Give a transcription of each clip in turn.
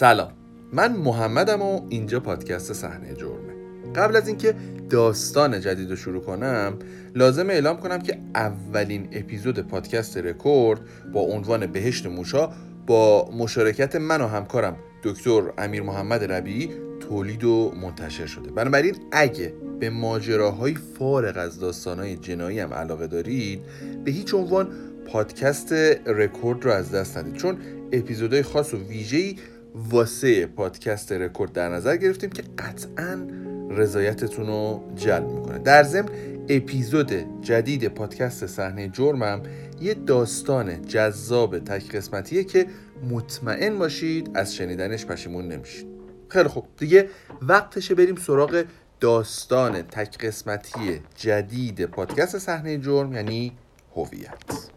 سلام. من محمدم و اینجا پادکست صحنه جرمه. قبل از اینکه داستان جدید رو شروع کنم لازم اعلام کنم که اولین اپیزود پادکست رکورد با عنوان بهشت موشا با مشارکت من و همکارم دکتر امیر محمد ربیعی تولید و منتشر شده. بنابراین اگه به ماجراهای فارغ از داستانهای جنایی هم علاقه دارید به هیچ عنوان پادکست رکورد رو از دست ندید. چون اپیزودهای خاص و ویژه‌ای واسه پادکست رکورد در نظر گرفتیم که قطعا رضایتتون رو جلب می‌کنه. در ضمن اپیزود جدید پادکست صحنه جرمم یه داستان جذاب تک قسمتیه که مطمئن باشید از شنیدنش پشیمون نمیشید. خیلی خوب. دیگه وقتشه بریم سراغ داستان تک قسمتی جدید پادکست صحنه جرم یعنی هویت.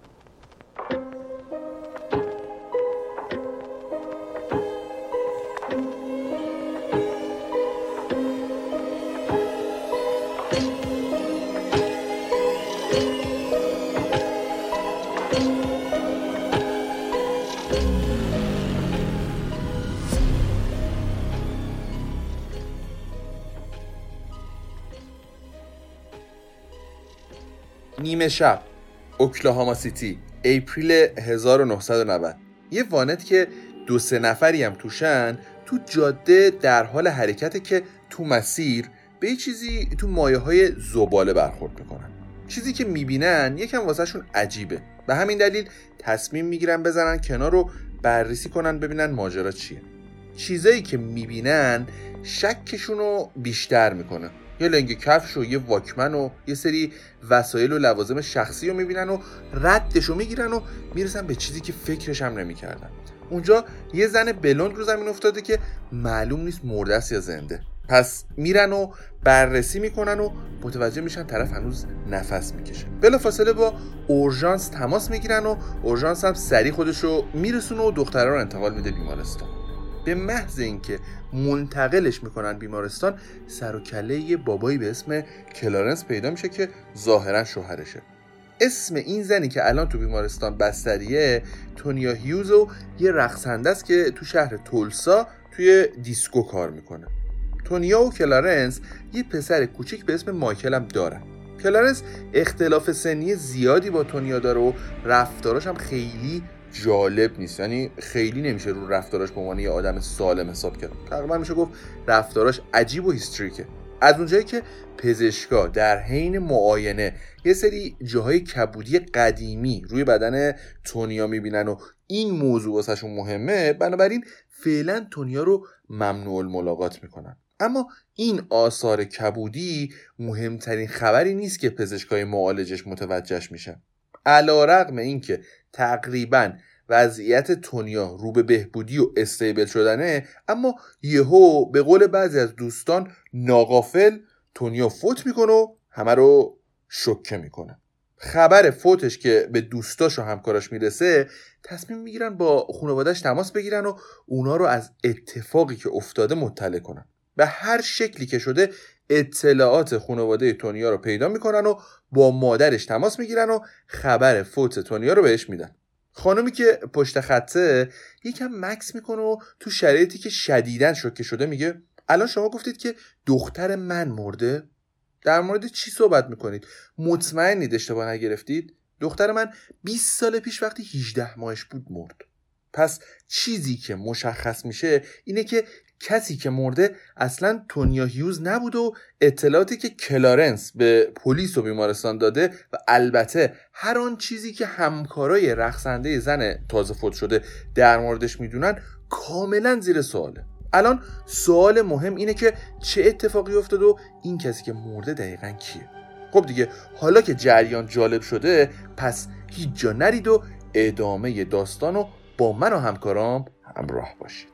نیمه شب اوکلاهاما سیتی اپریل 1990 یه وانت که دو سه نفری هم توشن تو جاده در حال حرکته که تو مسیر به چیزی تو مایه های زباله برخورد می‌کنن. چیزی که می‌بینن یکم واسهشون عجیبه. به همین دلیل تصمیم می‌گیرن بزنن کنار رو بررسی کنن ببینن ماجرا چیه. چیزایی که می‌بینن شکشون رو بیشتر می‌کنه. یه لنگ کفش و یه واکمن و یه سری وسایل و لوازم شخصی رو می‌بینن و ردش رو می‌گیرن و می‌رسن به چیزی که فکرش هم نمی‌کردن. اونجا یه زن بلوند رو زمین افتاده که معلوم نیست مرده است یا زنده. پس میرن و بررسی می‌کنن و متوجه میشن طرف هنوز نفس می‌کشه. بلا فاصله با اورژانس تماس می‌گیرن و اورژانس هم سریع خودش رو میرسونه و دختره رو انتقال میده بیمارستان. به محض اینکه منتقلش می‌کنن بیمارستان سر و کله یه بابایی به اسم کلارنس پیدا میشه که ظاهرا شوهرشه. اسم این زنی که الان تو بیمارستان بستریه تونیا هیوز و یه رقصنده است که تو شهر تولسا توی دیسکو کار می‌کنه. تونیا و کلارنس یه پسر کوچیک به اسم مایکل هم دارن. کلارنس اختلاف سنی زیادی با تونیا داره و رفتاراش هم خیلی جالب نیست. یعنی خیلی نمیشه رو رفتاراش به عنوان یه آدم سالم حساب کرد. تقریبا میشه گفت رفتاراش عجیب و هیستریکه. از اونجایی که پزشکا در حین معاینه یه سری جاهای کبودی قدیمی روی بدن تونیا می‌بینن و این موضوع واسهشون مهمه بنابراین فعلا تونیا رو ممنوع الملاقات می‌کنن. اما این آثار کبودی مهمترین خبری نیست که پزشکای معالجش متوجهش میشن علا رقم اینکه تقریبا وضعیت تونیا رو به بهبودی و استیبل شدنه اما یهو به قول بعضی از دوستان ناقافل تونیا فوت می‌کنه و همه رو شکه می‌کنه. خبر فوتش که به دوستاش و همکاراش می‌رسه تصمیم می‌گیرن با خانوادهش تماس بگیرن و اونا رو از اتفاقی که افتاده مطلع کنن. به هر شکلی که شده اطلاعات خانواده تونیا رو پیدا می‌کنن و با مادرش تماس می‌گیرن و خبر فوت تونیا رو بهش میدن. خانمی که پشت خطه یکم مکس می‌کنه و تو شرایطی که شدیدن شوکه شده میگه الان شما گفتید که دختر من مرده؟ در مورد چی صحبت می‌کنید؟ مطمئنید اشتباه نگرفتید؟ دختر من 20 سال پیش وقتی 18 ماهش بود مرد. پس چیزی که مشخص میشه اینه که کسی که مرده اصلا تونیا هیوز نبود و اطلاعاتی که کلارنس به پلیس و بیمارستان داده و البته هر آن چیزی که همکارای رقصنده زن تازه فوت شده در موردش می‌دونن کاملا زیر سواله. الان سوال مهم اینه که چه اتفاقی افتاد و این کسی که مرده دقیقا کیه؟ خب دیگه حالا که جریان جالب شده پس هیچ جا نرید و ادامه داستان رو با من و همکارام همراه باشید.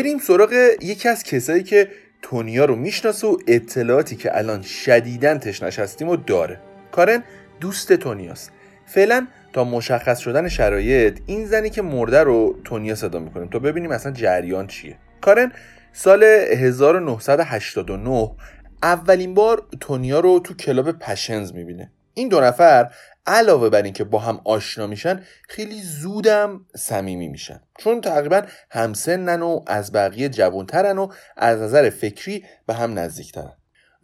بریم سراغ یکی از کسایی که تونیا رو می‌شناسه و اطلاعاتی که الان شدیدن تشنش هستیم و داره. کارن دوست تونیاست. فعلا تا مشخص شدن شرایط این زنی که مرده رو تونیا صدا می‌کنیم تا ببینیم اصلا جریان چیه. کارن سال 1989 اولین بار تونیا رو تو کلاب پشنز می‌بینه. این دو نفر علاوه بر اینکه با هم آشنا میشن خیلی زودم صمیمی میشن. چون تقریبا همسنن و از بقیه جوانترن و از نظر فکری به هم نزدیکترن.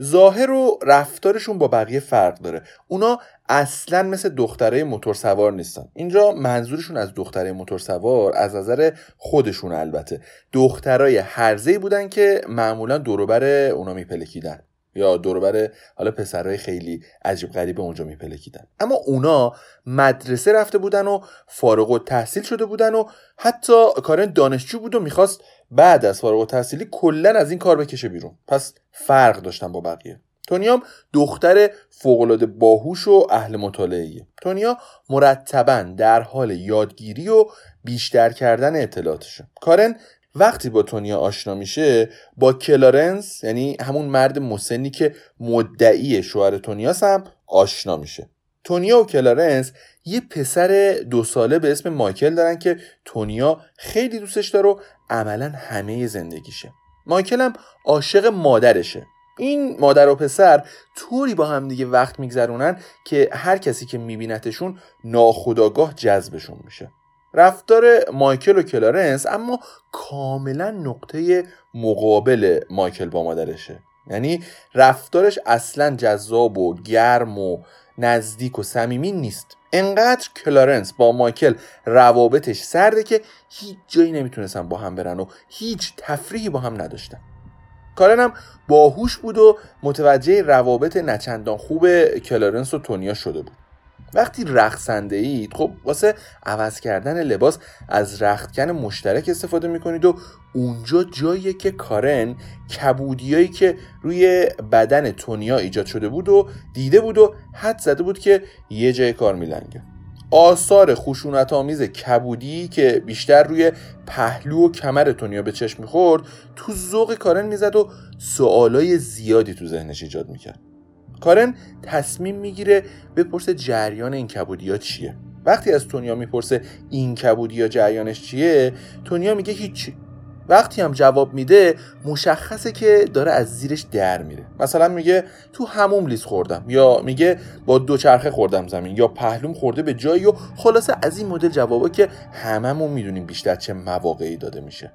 ظاهر و رفتارشون با بقیه فرق داره. اونا اصلا مثل دختره موتور سوار نیستن. اینجا منظورشون از دختره موتور سوار از نظر خودشون البته. دخترای هرزه بودن که معمولا دوروبر اونا میپلکیدن. یا دوربر حالا پسرهای خیلی عجیب غریب اونجا میپلکیدن. اما اونا مدرسه رفته بودن و فارغ و تحصیل شده بودن و حتی کارن دانشجو بود و می‌خواست بعد از فارغ و تحصیلی کلا از این کار بکشه بیرون. پس فرق داشتن با بقیه. تونیام دختر فوقالعاده باهوش و اهل مطالعه تونیا مرتبا در حال یادگیری و بیشتر کردن اطلاعاتشه کارن وقتی با تونیا آشنا میشه با کلارنس یعنی همون مرد مسنی که مدعی شوهر تونیاس هم آشنا میشه. تونیا و کلارنس یه پسر دو ساله به اسم مایکل دارن که تونیا خیلی دوستش داره و عملا همه زندگیشه. مایکل هم عاشق مادرشه. این مادر و پسر طوری با هم دیگه وقت میگذرونن که هر کسی که میبینتشون ناخداگاه جذبشون میشه. رفتار مایکل و کلارنس اما کاملا نقطه مقابل مایکل با مادرشه. یعنی رفتارش اصلا جذاب و گرم و نزدیک و صمیمی نیست. انقدر کلارنس با مایکل روابطش سرده که هیچ جایی نمی‌تونستن با هم برن و هیچ تفریحی با هم نداشتن. کارن هم باهوش بود و متوجه روابط نچندان خوب کلارنس و تونیا شده بود. وقتی رقصنده اید خب واسه عوض کردن لباس از رختکن مشترک استفاده می‌کنید و اونجا جاییه که کارن کبودیایی که روی بدن تونیا ایجاد شده بود و دیده بود و حد زده بود که یه جای کار میلنگه. آثار خشونت آمیز کبودی که بیشتر روی پهلو و کمر تونیا به چشم می‌خورد تو ذوق کارن می‌زد و سوالای زیادی تو ذهنش ایجاد می‌کرد. کارن تصمیم می‌گیره بپرسه جریان این کبودیا چیه. وقتی از تونیا می‌پرسه این کبودیا جریانش چیه تونیا میگه هیچی وقتی هم جواب میده مشخصه که داره از زیرش در میره. مثلا میگه تو هموم لیز خوردم یا میگه با دوچرخه خوردم زمین یا پهلوم خورده به جایی و خلاصه از این مدل جوابا که هممون می‌دونیم بیشتر چه مواقعی داده میشه.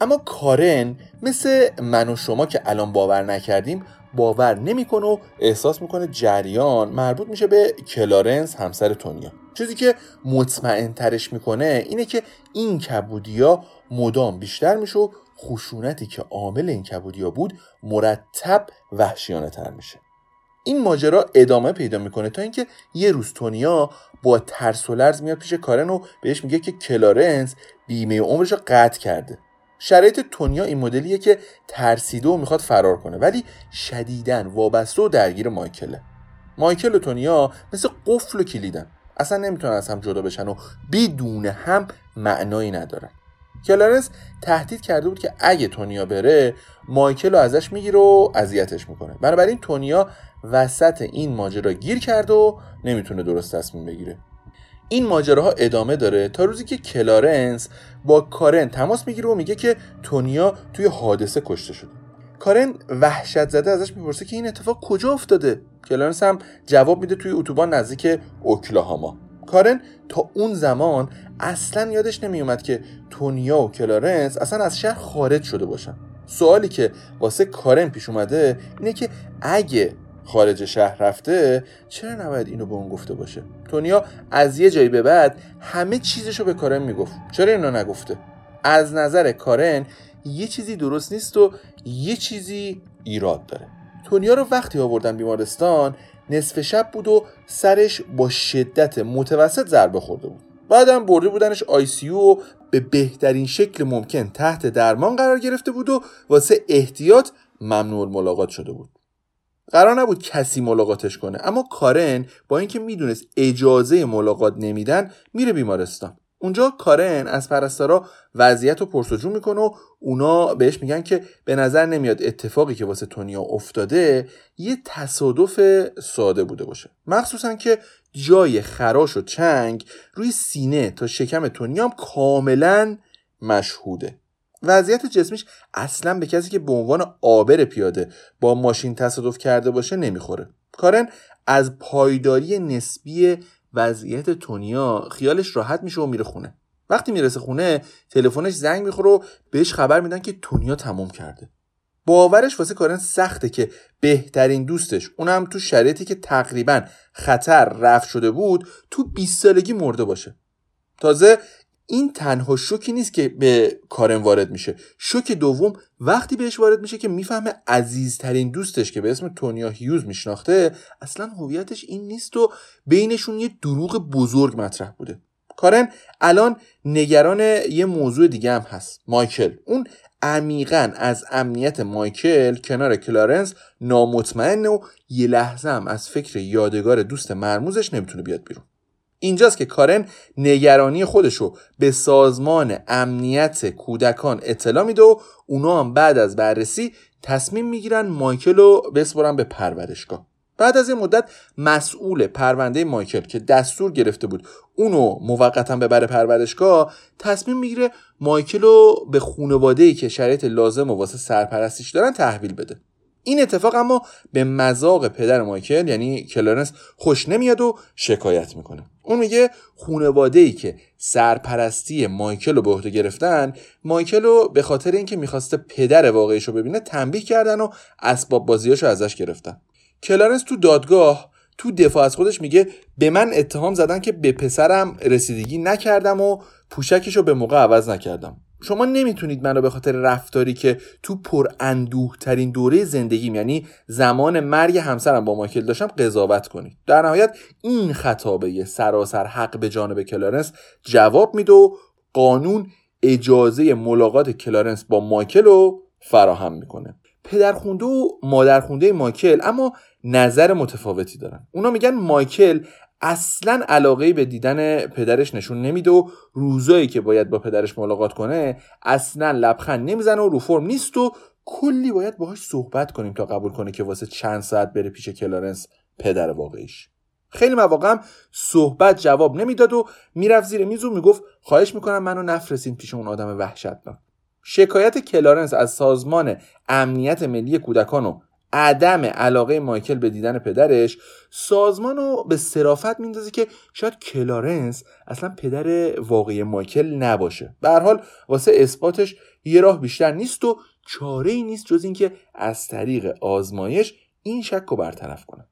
اما کارن مثل من و شما که الان باور نکردیم باور نمی‌کنه و احساس می‌کنه جریان مربوط میشه به کلارنس همسر تونیا. چیزی که مطمئن ترش می‌کنه اینه که این کبودیا مدام بیشتر میشه و خشونتی که عامل این کبودیا بود مرتب وحشیانه تر میشه. این ماجرا ادامه پیدا می‌کنه تا اینکه یه روز تونیا با ترس و لرز میاد پیش کارن و بهش میگه که کلارنس بیمه عمرش رو قطع کرده. شرایط تونیا این مدلیه که ترسیده و می‌خواد فرار کنه. ولی شدیدن وابسته و درگیر مایکله. مایکل و تونیا مثل قفل و کلیدن. اصلا نمی‌تونن از هم جدا بشن و بدون هم معنایی ندارن. کلارنس تهدید کرده بود که اگه تونیا بره مایکل رو ازش می‌گیره و اذیتش می‌کنه. بنابراین تونیا وسط این ماجرا گیر کرده و نمی‌تونه درست تصمیم بگیره. این ماجراها ادامه داره تا روزی که کلارنس با کارن تماس می‌گیره و میگه که تونیا توی حادثه کشته شده. کارن وحشت زده ازش می‌پرسه که این اتفاق کجا افتاده؟ کلارنس هم جواب میده توی اتوبان نزدیک اوکلاهاما. کارن تا اون زمان اصلا یادش نمیومد که تونیا و کلارنس اصلا از شهر خارج شده باشن. سوالی که واسه کارن پیش اومده اینه که اگه خارج شهر رفته چرا نباید اینو به اون گفته باشه؟ تونیا از یه جایی به بعد همه چیزشو به کارن می‌گفت. چرا اینو نگفته؟ از نظر کارن یه چیزی درست نیست و یه چیزی ایراد داره. تونیا رو وقتی آوردن بیمارستان نصف شب بود و سرش با شدت متوسط ضربه خورده بود. بعدم برده بودنش آی سی و به بهترین شکل ممکن تحت درمان قرار گرفته بود و واسه احتیاط ممنوع ملاقات شده بود. قرار نبود کسی ملاقاتش کنه. اما کارن با اینکه می‌دونست اجازه ملاقات نمیدن میره بیمارستان. اونجا کارن از پرستارا وضعیت رو پرسجو می‌کنه و اونا بهش میگن که به نظر نمیاد اتفاقی که واسه تونیا افتاده یه تصادف ساده بوده باشه. مخصوصا که جای خراش و چنگ روی سینه تا شکم تونیا هم کاملا مشهوده. وضعیت جسمیش اصلا به کسی که به عنوان آبر پیاده با ماشین تصادف کرده باشه نمی‌خوره. کارن از پایداری نسبی وضعیت تونیا خیالش راحت میشه و میره خونه. وقتی می‌رسه خونه تلفنش زنگ می‌خوره و بهش خبر میدن که تونیا تموم کرده. باورش واسه کارن سخته که بهترین دوستش اونم تو شرایطی که تقریبا خطر رفت شده بود تو 20 سالگی مرده باشه. تازه این تنها شوکی نیست که به کارن وارد میشه. شوک دوم وقتی بهش وارد میشه که می‌فهمه عزیزترین دوستش که به اسم تونیا هیوز میشناخته اصلا هویتش این نیست و بینشون یه دروغ بزرگ مطرح بوده. کارن الان نگران یه موضوع دیگه هم هست. مایکل. اون عمیقا از امنیت مایکل کنار کلارنس نامطمئن و یه لحظه هم از فکر یادگار دوست مرموزش نمی‌تونه بیاد بیرون. اینجاست که کارن نگرانی خودشو به سازمان امنیت کودکان اطلاع میده و اونا هم بعد از بررسی تصمیم می‌گیرن مایکل رو بسپرن به پرورشگاه. بعد از این مدت مسئول پرونده مایکل که دستور گرفته بود اونو موقتا ببره پرورشگاه تصمیم می‌گیره مایکل رو به خانواده ای که شرایط لازم و واسه سرپرستیش دارن تحویل بده. این اتفاق اما به مذاق پدر مایکل یعنی کلارنس خوش نمیاد و شکایت می‌کنه. اون میگه خونواده ای که سرپرستی مایکل رو به عهده گرفتن مایکل رو به خاطر اینکه می‌خواسته پدر واقعیش رو ببینه تنبیه کردن و اسباب بازیاشو ازش گرفتن. کلارنس تو دادگاه تو دفاع از خودش میگه به من اتهام زدن که به پسرم رسیدگی نکردم و پوشکش رو به موقع عوض نکردم. شما نمی‌تونید من رو به خاطر رفتاری که تو پر اندوه ترین دوره زندگیم یعنی زمان مرگ همسرم با مایکل داشتم قضاوت کنید. در نهایت این خطابه سراسر حق به جانب کلارنس جواب میده و قانون اجازه ملاقات کلارنس با مایکل رو فراهم می‌کنه. پدرخونده و مادرخونده مایکل اما نظر متفاوتی دارن. اونا میگن مایکل اصلا علاقه به دیدن پدرش نشون نمیده و روزایی که باید با پدرش ملاقات کنه اصلا لبخند نمی‌زنه و رو فرم نیست و کلی باید باهاش صحبت کنیم تا قبول کنه که واسه چند ساعت بره پیش کلارنس پدر واقعیش. خیلی مواقع صحبت جواب نمی‌داد و می‌رفت زیر میز و می‌گفت خواهش می‌کنم منو نفرستین پیش اون آدم وحشتناک. شکایت کلارنس از سازمان امنیت ملی کودکان و عدم علاقه مایکل به دیدن پدرش سازمان رو به صرافت میندازه که شاید کلارنس اصلا پدر واقعی مایکل نباشه. به حال واسه اثباتش یه راه بیشتر نیست و چاره ای نیست جز اینکه از طریق آزمایش این شک رو برطرف کنه.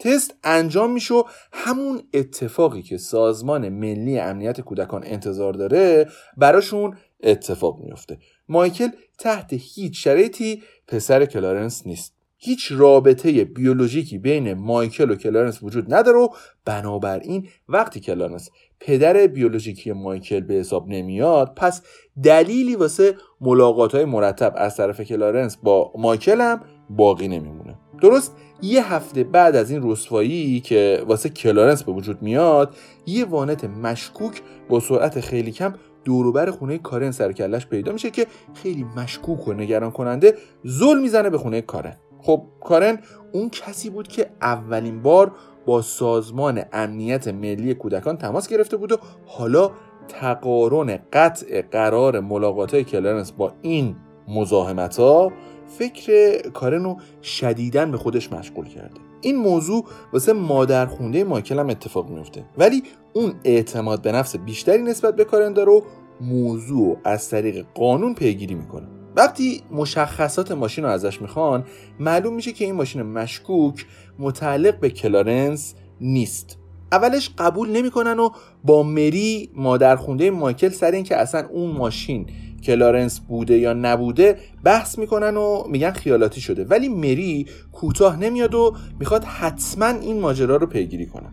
تست انجام میشه و همون اتفاقی که سازمان ملی امنیت کودکان انتظار داره براشون اتفاق میفته مایکل تحت هیچ شرایطی پسر کلارنس نیست. هیچ رابطه بیولوژیکی بین مایکل و کلارنس وجود نداره و بنابراین وقتی کلارنس پدر بیولوژیکی مایکل به حساب نمیاد پس دلیلی واسه ملاقات های مرتب از طرف کلارنس با مایکل هم باقی نمیمونه. درست یه هفته بعد از این رسوایی که واسه کلارنس به وجود میاد یه وانت مشکوک با سرعت خیلی کم دوروبر خونه کارن سر و کله‌ش پیدا میشه که خیلی مشکوک و نگران کننده زل می‌زنه به خونه کارن. خب کارن اون کسی بود که اولین بار با سازمان امنیت ملی کودکان تماس گرفته بود و حالا تقارن قطع قرار ملاقات کلارنس با این مزاحمت ها فکر کارن رو شدیدن به خودش مشغول کرده. این موضوع واسه مادر خونده مایکل هم اتفاق میفته ولی اون اعتماد به نفس بیشتری نسبت به کارن داره و موضوع از طریق قانون پیگیری می‌کنه. وقتی مشخصات ماشین رو ازش می‌خوان معلوم میشه که این ماشین مشکوک متعلق به کلارنس نیست. اولش قبول نمی‌کنن و با مری مادرخونده مایکل سر اینکه اصلا اون ماشین کلارنس بوده یا نبوده بحث می‌کنن و میگن خیالاتی شده. ولی مری کوتاه نمیاد و می‌خواد حتما این ماجرا رو پیگیری کنه.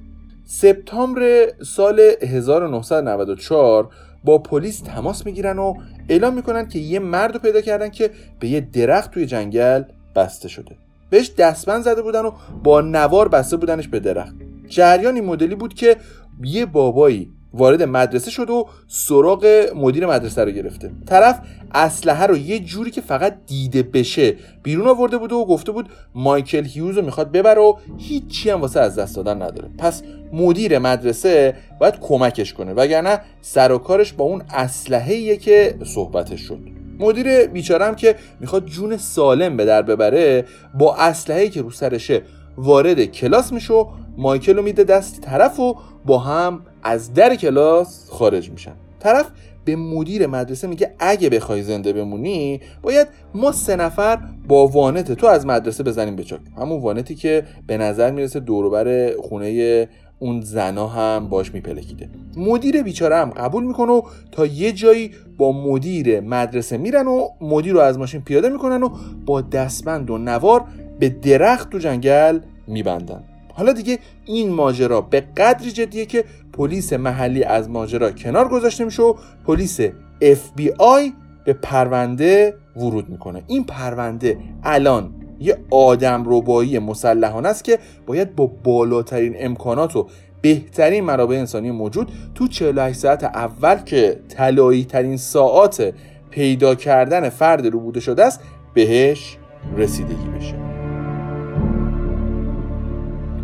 سپتامبر سال 1994 با پلیس تماس می‌گیرن و اعلام می‌کنن که یه مرد رو پیدا کردن که به یه درخت توی جنگل بسته شده. بهش دستبند زده بودن و با نوار بسته بودنش به درخت. جریان مدلی بود که یه بابایی وارد مدرسه شد و سراغ مدیر مدرسه رو گرفته. طرف اسلحه رو یه جوری که فقط دیده بشه بیرون آورده بود و گفته بود مایکل هیوز رو می‌خواد ببره و هیچی هم واسه از دست دادن نداره. پس مدیر مدرسه باید کمکش کنه وگرنه سر و کارش با اون اسلحه که صحبتش شد. مدیر بیچارم که می‌خواد جون سالم به در ببره با اسلحه‌ای که رو سرشه وارد کلاس میشه و مایکل رو میده دست طرف و با هم از در کلاس خارج میشن. طرف به مدیر مدرسه میگه اگه بخوای زنده بمونی باید ما سه نفر با وانت تو از مدرسه بزنیم به چاک. همون وانتی که به نظر می‌رسه دوروبر خونه اون زنا هم باش میپلکیده. مدیر بیچاره هم قبول می‌کنه و تا یه جایی با مدیر مدرسه میرن و مدیر رو از ماشین پیاده می‌کنن و با دستبند و نوار به درخت تو جنگل میبندن. حالا دیگه این ماجرا به قدری جدیه که پلیس محلی از ماجرا کنار گذاشته میشه و پلیس FBI به پرونده ورود می‌کنه. این پرونده الان یه آدم ربایی مسلحانه است که باید با بالاترین امکانات و بهترین منابع انسانی موجود تو 48 ساعت اول که طلایی ترین ساعات پیدا کردن فرد رو بوده شده است بهش رسیدگی بشه.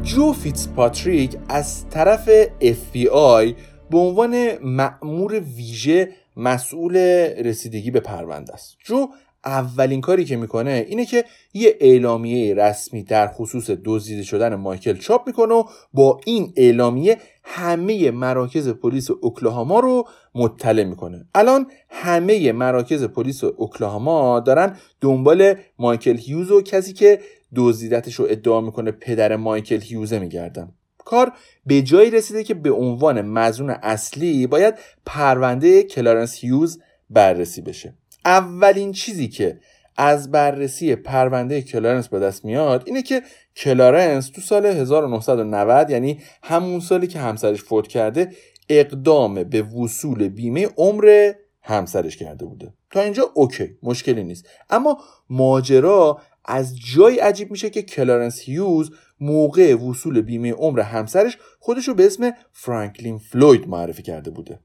جو فیتس پاتریک از طرف FBI به عنوان مأمور ویژه مسئول رسیدگی به پرونده است. جو اولین کاری که می‌کنه اینه که یه اعلامیه رسمی در خصوص دزدیده شدن مایکل چاپ می‌کنه و با این اعلامیه همه مراکز پلیس اوکلاهاما رو مطلع می‌کنه. الان همه مراکز پلیس اوکلاهاما دارن دنبال مایکل هیوز و کسی که دزدیدتش رو ادعا می‌کنه پدر مایکل هیوزه میگردن کار به جایی رسیده که به عنوان مظنون اصلی باید پرونده کلارنس هیوز بررسی بشه. اولین چیزی که از بررسی پرونده کلارنس به دست میاد اینه که کلارنس تو سال 1990 یعنی همون سالی که همسرش فوت کرده اقدام به وصول بیمه عمر همسرش کرده بوده. تا اینجا okay مشکلی نیست. اما ماجرا از جای عجیب میشه که کلارنس هیوز موقع وصول بیمه عمر همسرش خودشو به اسم فرانکلین فلوید معرفی کرده بوده.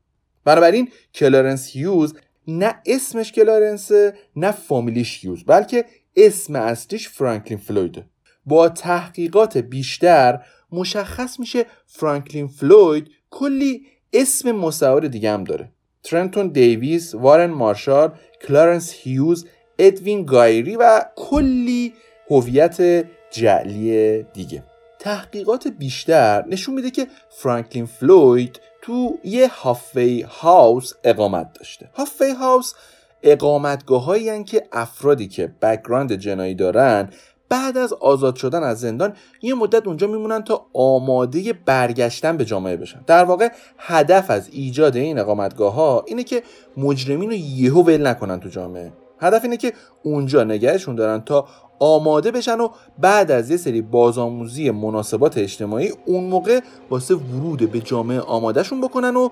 بنابراین کلارنس هیوز نه اسمش کلارنسه نه فامیلیش هیوز بلکه اسم اصلیش فرانکلین فلویده. با تحقیقات بیشتر مشخص میشه فرانکلین فلوید کلی اسم مستعار دیگه هم داره. ترنتون دیویس، وارن مارشال، کلارنس هیوز، ادوین گایری و کلی هویت جعلی دیگه. تحقیقات بیشتر نشون میده که فرانکلین فلوید تو یه halfway house اقامت داشته. halfway house اقامتگاهیه که افرادی که background جنایی دارن بعد از آزاد شدن از زندان یه مدت اونجا میمونن تا آماده برگشتن به جامعه بشن. در واقع هدف از ایجاد این اقامتگاه ها اینه که مجرمین رو یهو ول نکنن تو جامعه. هدف اینه که اونجا نگهشون دارن تا آماده بشن و بعد از یه سری بازآموزی مناسبات اجتماعی اون موقع واسه ورود به جامعه آمادهشون بکنن و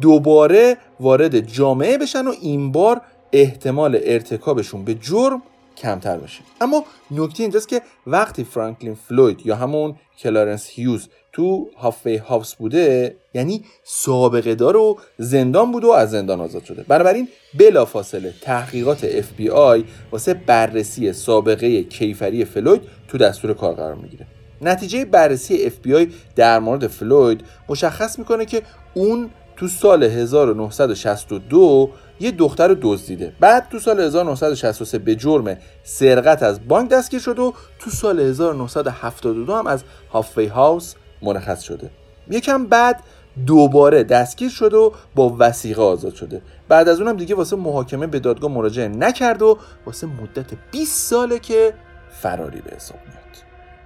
دوباره وارد جامعه بشن و این بار احتمال ارتکابشون به جرم کمتر باشه اما نکته اینجاست که وقتی فرانکلین فلوید یا همون کلارنس هیوز تو halfway house بوده یعنی سابقه دار و زندان بوده و از زندان آزاد شده. بنابراین بلافاصله تحقیقات اف بی آی واسه بررسی سابقه کیفری فلوید تو دستور کار قرار می‌گیره. نتیجه بررسی اف بی آی در مورد فلوید مشخص می‌کنه که اون تو سال 1962 یه دختر رو دزدیده. بعد تو سال 1963 به جرم سرقت از بانک دستگیر شد و تو سال 1972 هم از هافوی هاوس مرخص شده. یکم بعد دوباره دستگیر شد و با وسیقه آزاد شده. بعد از اونم دیگه واسه محاکمه به دادگاه مراجعه نکرد و واسه مدت 20 ساله که فراری به حساب میاد.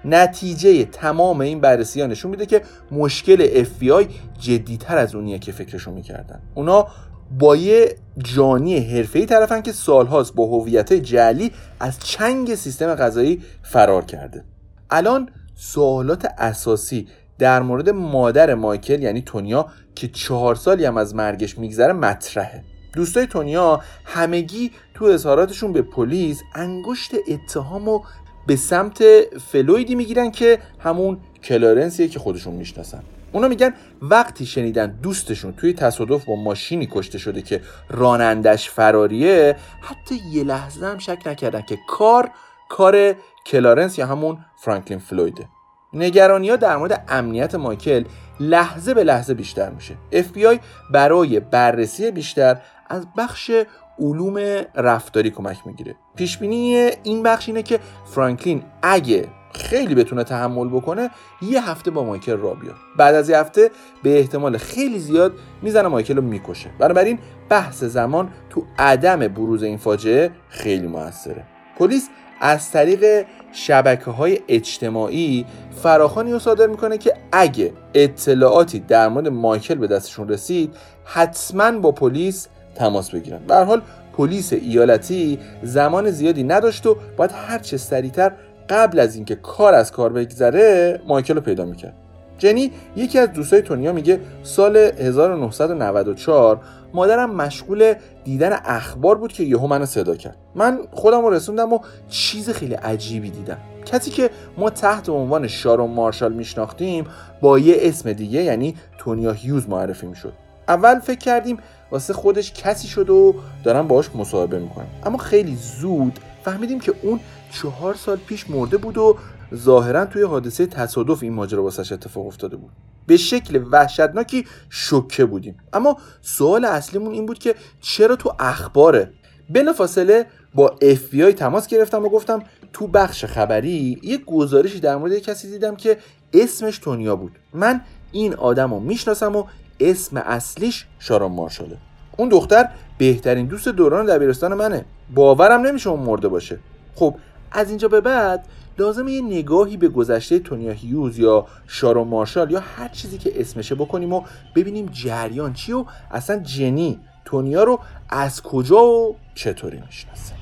نتیجه تمام این بررسی ها نشون میده که مشکل FBI جدیتر از اونیه که فکرشو می‌کردن. اونا با یه جانی حرفه‌ای طرفن که سالهاست با هویت جعلی از چنگ سیستم غذایی فرار کرده. الان سوالات اساسی در مورد مادر مایکل یعنی تونیا که چهار سالی هم از مرگش میگذره مطرحه. دوستای تونیا همگی تو اظهاراتشون به پلیس انگشت اتهام و به سمت فلویدی می‌گیرن که همون کلارنسیه که خودشون می‌شناسن. اونا میگن وقتی شنیدن دوستشون توی تصادف با ماشینی کشته شده که رانندش فراریه حتی یه لحظه هم شک نکردن که کار کار کلارنس یا همون فرانکلین فلویده. نگرانی ها در مورد امنیت مایکل لحظه به لحظه بیشتر میشه. FBI برای بررسی بیشتر از بخش علوم رفتاری کمک می‌گیره. پیش بینی این بخش اینه که فرانکلین اگه خیلی بتونه تحمل بکنه یه هفته با مایکل را بیاد. بعد از یه هفته به احتمال خیلی زیاد می‌زنه مایکل رو می‌کشه. بنابراین بحث زمان تو عدم بروز این فاجعه خیلی موثره. پلیس از طریق شبکه های اجتماعی فراخانی رو صادر می‌کنه که اگه اطلاعاتی در مورد مایکل به دستشون رسید حتما با پلیس تماس بگیرن. به حال پلیس ایالتی زمان زیادی نداشت و باید هر چه سریعتر قبل از اینکه کار از کار بگذره مایکل رو پیدا می‌کرد. جنی یکی از دوستای تونیا میگه سال 1994 مادرم مشغول دیدن اخبار بود که یهو منو صدا کرد. من خودم رو رسوندم و چیز خیلی عجیبی دیدم. کسی که ما تحت عنوان شارون مارشال میشناختیم با یه اسم دیگه یعنی تونیا هیوز معرفی می‌شد. اول فکر کردیم واسه خودش کسی شد و دارن باهاش مصاحبه می‌کنن. اما خیلی زود فهمیدیم که اون چهار سال پیش مرده بود و ظاهرا توی حادثه تصادف این ماجرا واسش اتفاق افتاده بود. به شکل وحشتناکی شوکه بودیم. اما سوال اصلیمون این بود که چرا تو اخباره؟ بلافاصله با بی تماس گرفتم و گفتم تو بخش خبری یه گزارشی در مورد کسی دیدم که اسمش تونیا بود. من این آدم رو می‌شناسم و اسم اصلیش شارون مارشاله. اون دختر بهترین دوست دوران دبیرستان منه. باورم نمیشه اون مرده باشه. خب از اینجا به بعد لازمه یه نگاهی به گذشته تونیا هیوز یا شارون مارشال یا هر چیزی که اسمشه بکنیم و ببینیم جریان چی و اصلا جنی تونیا رو از کجا و چطوری می‌شناسه.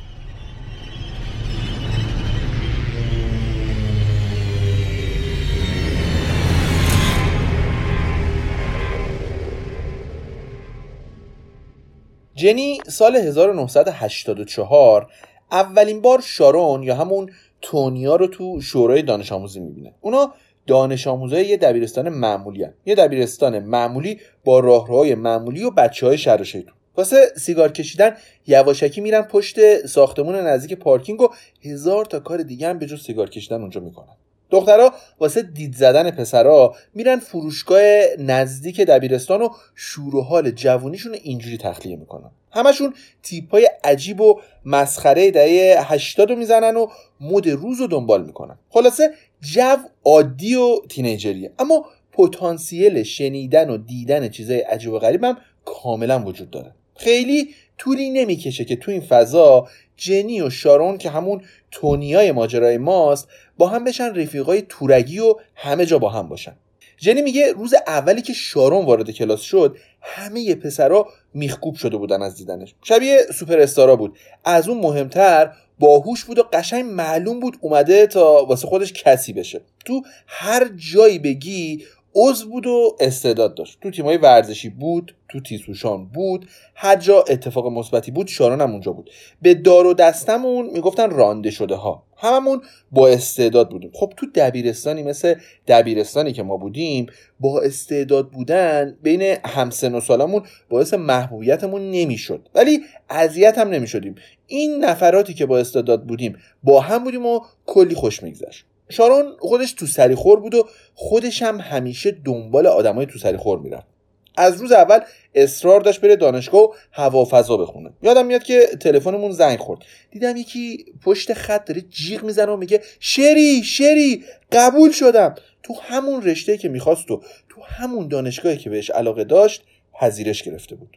جنی سال 1984 اولین بار شارون یا همون تونیا رو تو شورای دانش آموزی می‌بینه. اونا دانش آموزای یه دبیرستان معمولی هن. یه دبیرستان معمولی با راهروهای معمولی و بچه های شهر شیطون. واسه سیگار کشیدن یواشکی میرن پشت ساختمون نزدیک پارکینگ و هزار تا کار دیگه هم به جز سیگار کشیدن اونجا می‌کنن. دخترها واسه دید زدن پسرا میرن فروشگاه نزدیک دبیرستان و شور و حال جوونیشون اینجوری تخلیه می‌کنن. همشون تیپ های عجیب و مسخره دهه 80 رو می‌زنن و مد روز رو دنبال می‌کنن. خلاصه جو عادی و تینیجریه. اما پتانسیل شنیدن و دیدن چیزای عجیب و غریب هم کاملا وجود داره. خیلی طولی نمی‌کشه که تو این فضا جنی و شارون که همون تونیای ماجرای ماست با هم بشن رفیقای تورگی و همه جا با هم باشن. جنی میگه روز اولی که شارون وارد کلاس شد همه پسرا میخکوب شده بودن از دیدنش. شبیه سوپر استارا بود. از اون مهمتر باهوش بود و قشنگ معلوم بود اومده تا واسه خودش کسی بشه. تو هر جایی بگی عضو بود و استعداد داشت. تو تیمای ورزشی بود تو تیسوشان بود هر جا اتفاق مثبتی بود شاران هم اونجا بود. به دار و دستمون می‌گفتن رانده شده ها هممون با استعداد بودیم. خب تو دبیرستانی مثل دبیرستانی که ما بودیم با استعداد بودن بین همسن و سالمون باعث محبوبیتمون نمی‌شد. ولی اذیت هم نمی‌شدیم. این نفراتی که با استعداد بودیم با هم بودیم و کلی خوش میگذشت. شارون خودش تو سری خور بود و خودش هم همیشه دنبال آدمای تو سری خور می‌رفت. از روز اول اصرار داشت بره دانشگاه و هوا فضا بخونه. یادم میاد که تلفنمون زنگ خورد. دیدم یکی پشت خط داره جیغ می‌زنه و میگه شری شری قبول شدم. تو همون رشته که می‌خواست و تو همون دانشگاهی که بهش علاقه داشت پذیرش گرفته بود.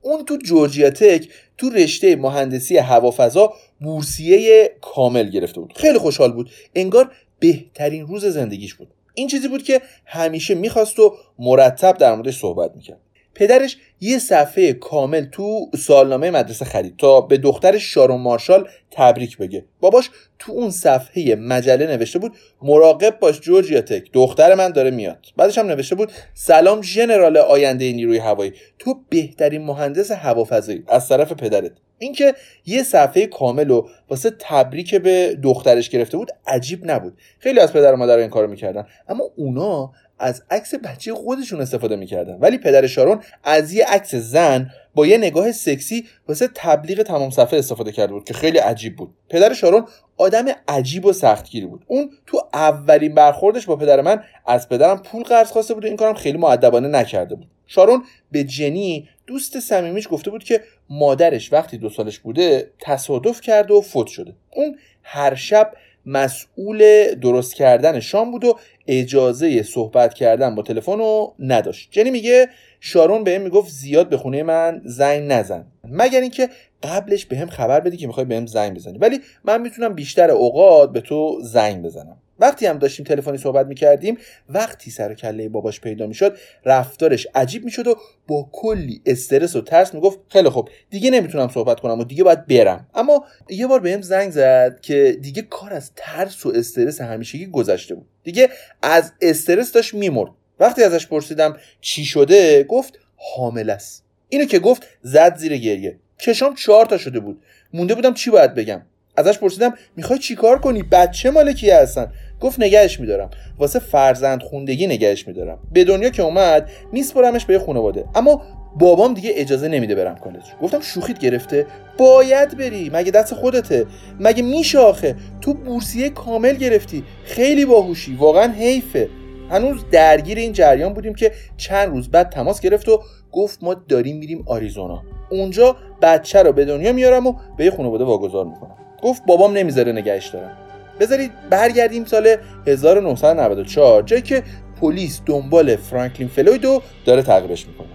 اون تو جورجیا تک تو رشته مهندسی هوافضا بورسیه کامل گرفته بود. خیلی خوشحال بود. انگار بهترین روز زندگیش بود. این چیزی بود که همیشه می‌خواست و مرتب در موردش صحبت می‌کرد. پدرش یه صفحه کامل تو سالنامه مدرسه خرید تا به دخترش شارون مارشال تبریک بگه. باباش تو اون صفحه مجله نوشته بود مراقب باش جورجیا تک دختر من داره میاد. بعدش هم نوشته بود سلام ژنرال آینده نیروی هوایی. تو بهترین مهندس هوافضایی از طرف پدرت. اینکه یه صفحه کامل و واسه تبریک به دخترش گرفته بود عجیب نبود. خیلی از پدر و مادر این کارو می‌کردن. اما اونا از عکس بچه خودشون استفاده می‌کردن. ولی پدر شارون از یه عکس زن با یه نگاه سکسی واسه تبلیغ تمام صفحه استفاده کرده بود که خیلی عجیب بود. پدر شارون آدم عجیب و سختگیری بود. اون تو اولین برخوردش با پدر من از پدرم پول قرض خواسته بود و این کارم خیلی معدبانه نکرده بود. شارون به جنی دوست صمیمیش گفته بود که مادرش وقتی دو سالش بوده تصادف کرده و فوت شده. اون هر شب مسئول درست کردن شام بود و اجازه صحبت کردن با تلفن رو نداشت. جنی میگه شارون بهم می‌گفت زیاد به خونه من زنگ نزن. مگر اینکه قبلش بهم خبر بدی که می‌خوای بهم زنگ بزنی. ولی من می‌تونم بیشتر اوقات به تو زنگ بزنم. وقتی هم داشتیم تلفنی صحبت می‌کردیم وقتی سر کله باباش پیدا می‌شد رفتارش عجیب می‌شد و با کلی استرس و ترس می‌گفت خیلی خوب دیگه نمی‌تونم صحبت کنم و دیگه باید برم. اما یه بار بهم زنگ زد که دیگه کار از ترس و استرس همیشگی گذشته بود. دیگه از استرس داشت میمرد. وقتی ازش پرسیدم چی شده گفت حامل است. اینو که گفت زد زیر گریه. کشام چهار تا شده بود. مونده بودم چی باید بگم. ازش پرسیدم می‌خوای چیکار کنی؟ بچه مال کی هستن؟ گفت نگهش میدارم. واسه فرزند خوندگی نگهش میدارم. به دنیا که اومد میسپرمش به خانواده. اما بابام دیگه اجازه نمیده برم کالج. گفتم شوخیت گرفته. باید بری. مگه دست خودته؟ مگه میشه آخه؟ تو بورسیه کامل گرفتی. خیلی باهوشی. واقعا حیفه. هنوز درگیر این جریان بودیم که چند روز بعد تماس گرفت و گفت ما داریم میریم آریزونا. اونجا بچه رو به دنیا میارم و به یه خانواده واگذار می‌کنم. گفت بابام نمی‌ذاره نگهش دارم. بذارید برگردیم سال 1994 جایی که پلیس دنبال فرانکلین فلویدو داره تعقیبش می‌کنه.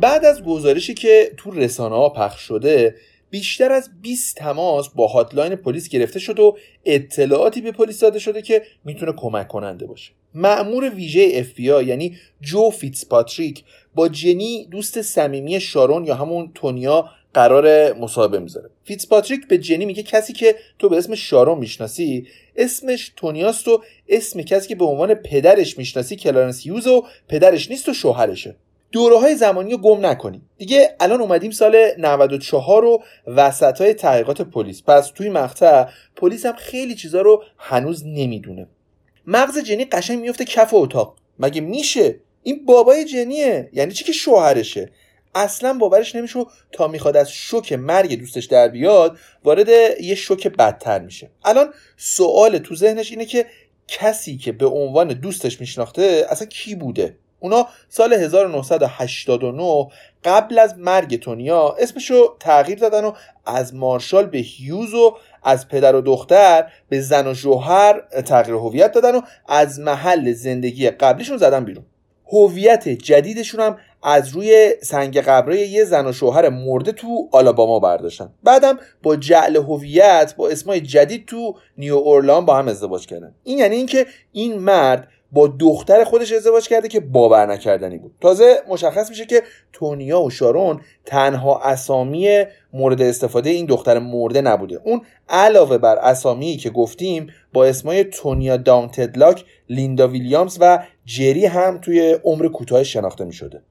بعد از گزارشی که تو رسانه ها پخش شده بیشتر از 20 تماس با hotline پلیس گرفته شد و اطلاعاتی به پلیس داده شده که می‌تونه کمک کننده باشه. مأمور ویژه اف یعنی جو فیتسپاتریک با جنی دوست صمیمی شارون یا همون تونیا قرار مصاحبه می‌ذاره. پاتریک به جنی میگه کسی که تو به اسم شارون می‌شناسی اسمش تونیاست و اسم کسی که به عنوان پدرش می‌شناسی کلارنس هیوز و پدرش نیست و شوهرشه. دوره های زمانی رو گم نکنیم دیگه الان اومدیم سال 94 و وسط های تحقیقات پلیس. پس توی مقطع پلیس هم خیلی چیزا رو هنوز نمی‌دونه. مغز جنی قشنگ میفته کف اتاق. مگه میشه؟ این بابای جنیه. یعنی چی که شوهرشه؟ اصلا باورش نمیشه تا می‌خواد از شوک مرگ دوستش در بیاد وارد یه شوک بدتر میشه. الان سوال تو ذهنش اینه که کسی که به عنوان دوستش میشناخته اصلا کی بوده؟ اونا سال 1989 قبل از مرگ تونیا اسمشو تغییر دادن و از مارشال به هیوز و از پدر و دختر به زن و شوهر تغییر هویت دادن و از محل زندگی قبلیشون زدن بیرون. هویت جدیدشون هم از روی سنگ قبره یه زن و شوهر مرده تو آلاباما برداشتن. بعدم با جعل هویت با اسمای جدید تو نیو اورلان با هم ازدواج کردن. این یعنی اینکه این مرد با دختر خودش ازدواج کرده که باور نکردنی بود. تازه مشخص میشه که تونیا و شارون تنها اسامی مورد استفاده این دختر مرده نبوده. اون علاوه بر اسامی که گفتیم با اسمای تونیا داونتدلاک لیندا ویلیامز و جری هم توی عمر کوتاه شناخته می‌شده.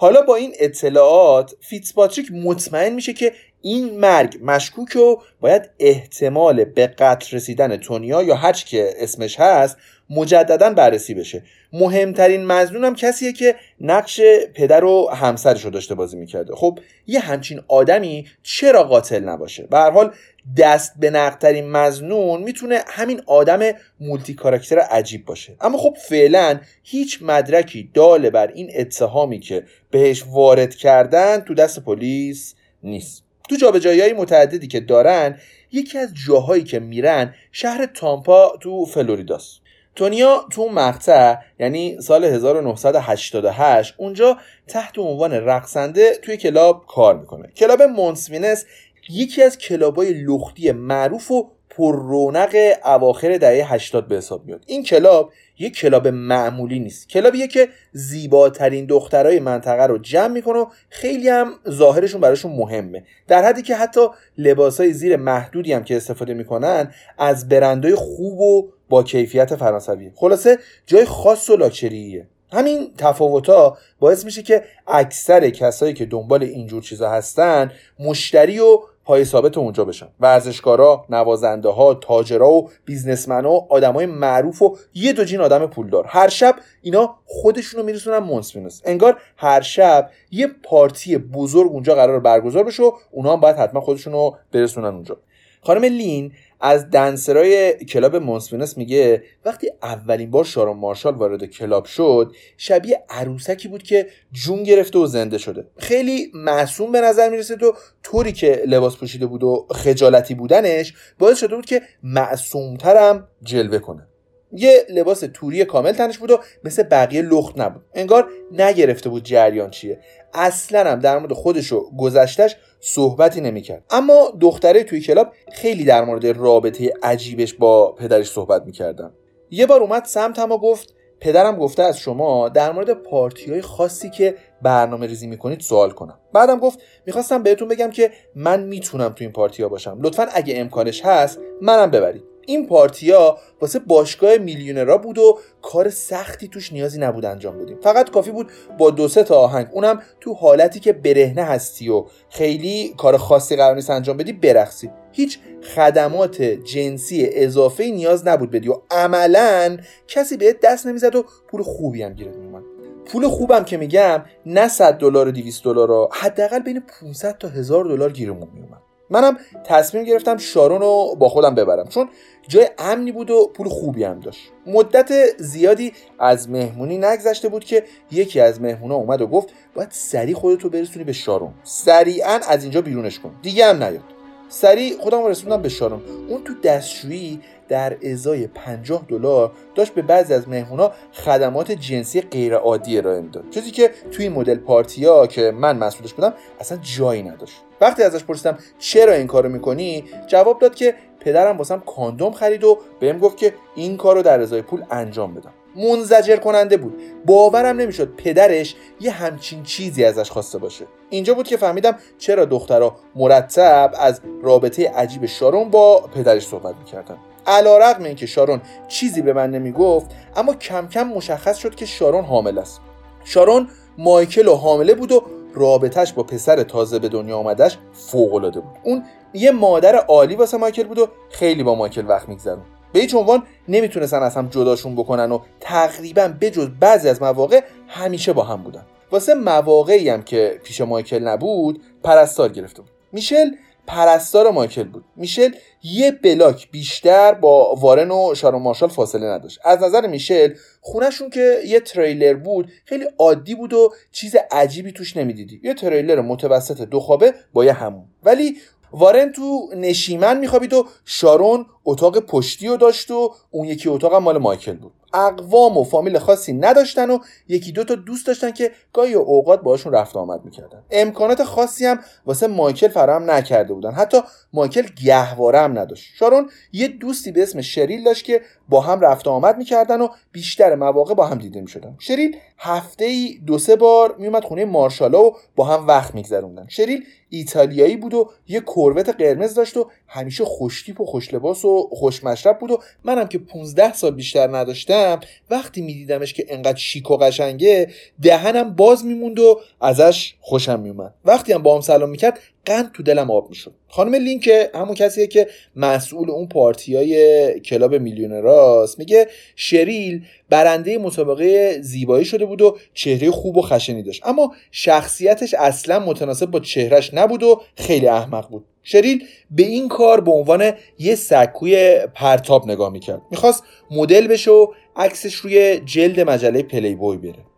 حالا با این اطلاعات فیتسپاتریک مطمئن میشه که این مرگ مشکوک و باید احتمال به قتل رسیدن تونیا یا هر که اسمش هست مجددا بررسی بشه. مهمترین مظنون هم کسیه که نقش پدر و همسرش رو داشته بازی می‌کرده. خب یه همچین آدمی چرا قاتل نباشه؟ به هر حال دست به نقدترین مزنون می‌تونه همین آدم multi character عجیب باشه. اما خب فعلا هیچ مدرکی دال بر این اتهامی که بهش وارد کردن تو دست پلیس نیست. تو جابجایی متعددی که دارن یکی از جاهایی که میرن شهر تامپا تو فلوریداست. تونیا تو مقطع یعنی سال 1988 اونجا تحت عنوان رقصنده توی کلاب کار می‌کنه. کلاب Mons Venus یکی از کلابای لختی معروف و پر رونق اواخر دهه 80 به حساب میاد. این کلاب یک کلاب معمولی نیست. کلابیه که زیباترین دخترای منطقه رو جمع می‌کنه و خیلی هم ظاهرشون براشون مهمه. در حدی که حتی لباسای زیر محدودی هم که استفاده می‌کنن از برندهای خوب و با کیفیت فرانسوی. خلاصه جای خاص و لاکچریه. همین تفاوت باعث میشه که اکثر کسایی که دنبال اینجور چیزا هستن مشتری و پای ثابت اونجا بشن. ورزشکارا نوازنده ها تاجرا و businessman و آدمای معروف و یه دو جین آدم پولدار. هر شب اینا خودشونو میرسونن Mons Venus انگار هر شب یه پارتی بزرگ اونجا قراره برگزار بشه و اونا هم باید حتما خودشونو برسونن اونجا. خانم لین از dancer ای کلاب Mons Venus میگه وقتی اولین بار شارون مارشال وارد کلاب شد شبیه عروسکی بود که جون گرفته و زنده شده. خیلی معصوم به نظر می‌رسید و طوری که لباس پوشیده بود و خجالتی بودنش باعث شده بود که معصومترم جلوه کنه. یه لباس توری کامل تنش بود و مثل بقیه لخت نبود. انگار نگرفته بود جریان چیه. اصلا هم در مورد خودش و گذشتش صحبتی نمی‌کرد. اما دختره توی کلاب خیلی در مورد رابطه عجیبش با پدرش صحبت می‌کردن. یه بار اومد سمت و گفت پدرم گفته از شما در مورد پارتی های خاصی که برنامه ریزی می‌کنید سوال کنم. بعدم گفت می‌خواستم بهتون بگم که من می‌تونم تو این پارتی ها باشم. لطفا اگه امکانش هست منم ببرید. این پارتیا واسه باشگاه میلیونرا بود و کار سختی توش نیازی نبود انجام بدیم. فقط کافی بود با دو سه تا آهنگ. اونم تو حالتی که برهنه هستی و خیلی کار خاصی قرار نیست انجام بدی برقصی. هیچ خدمات جنسی اضافه نیاز نبود بدی و عملا کسی بهت دست نمی‌زد و پول خوبی هم گیرت میومد پول خوبم که میگم نه 100 دلار و 200 دلار حداقل بین 500 تا 1000 دلار گیرمون میومد منم تصمیم گرفتم شارون رو با خودم ببرم. چون جای امنی بود و پول خوبی هم داشت. مدت زیادی از مهمونی نگذشته بود که یکی از مهمونا اومد و گفت باید سریع خودتو برسونی به شارون. سریعا از اینجا بیرونش کن. دیگه هم نیاد. سریع خودم رسوندم به شارون. اون تو دستشویی در ازای 50 دلار داشت به بعضی از مهمونا خدمات جنسی غیر عادی ارائه می‌داد. چیزی که توی مدل پارتیا که من مسئولش بودم اصلا جایی نداشت. وقتی ازش پرسیدم چرا این کارو می‌کنی جواب داد که پدرم واسم کاندوم خرید و بهم گفت که این کارو در ازای پول انجام بدم. منزجر کننده بود. باورم نمی‌شد پدرش یه همچین چیزی ازش خواسته باشه. اینجا بود که فهمیدم چرا دخترها مرتب از رابطه عجیب شارون با پدرش صحبت می‌کردن. علا رقم این که شارون چیزی به من نمی‌گفت اما کم کم مشخص شد که شارون حامل است. شارون مایکل و حامله بود و رابطهش با پسر تازه به دنیا آمدش فوق العاده بود. اون یه مادر عالی واسه مایکل بود و خیلی با مایکل وقت میگذرون. به هیچ عنوان نمی‌تونستن از هم جداشون بکنن و تقریبا بجز بعضی از مواقع همیشه با هم بودن. واسه مواقعی هم که پیش مایکل نبود پرستار گرفته بود میشل پرستار مایکل بود. میشل یه بلاک بیشتر با وارن و شارون مارشال فاصله نداشت. از نظر میشل خونشون که یه تریلر بود خیلی عادی بود و چیز عجیبی توش نمی‌دیدی. یه تریلر متوسط دو خوابه با یه همون. ولی وارن تو نشیمن میخوابید و شارون اتاق پشتی رو داشت و اون یکی اتاق مال مایکل بود. اقوام و فامیل خاصی نداشتن و یکی دو تا دوست داشتن که گاهی اوقات باشون رفت آمد می‌کردن. امکانات خاصی هم واسه مایکل فراهم نکرده بودن. حتی مایکل گهواره هم نداشت. شارون یه دوستی به اسم شریل داشت که با هم رفت آمد می‌کردن و بیشتر مواقع با هم دیده می‌شدن. شریل هفته ای دو سه بار میومد خونه مارشالا و با هم وقت میگذروندن. شریل ایتالیایی بود و یه کروت قرمز داشت و همیشه خوشتیپ و خوشلباس و خوشمشرب بود و منم که 15 سال بیشتر نداشتم وقتی میدیدمش که انقدر شیک و قشنگه دهنم باز میموند و ازش خوشم میومد وقتی هم با هم سلام می‌کرد قند تو دلم آب می‌شد. خانم لینک همون کسیه که مسئول اون پارتی های کلاب میلیونراست میگه شریل برنده مسابقه زیبایی شده بود و چهره خوب و خشنی داشت. اما شخصیتش اصلا متناسب با چهرش نبود و خیلی احمق بود. شریل به این کار به عنوان یه سکوی پرتاب نگاه می‌کرد. می‌خواست مدل بشه و عکسش روی جلد مجله پلی بوی بره.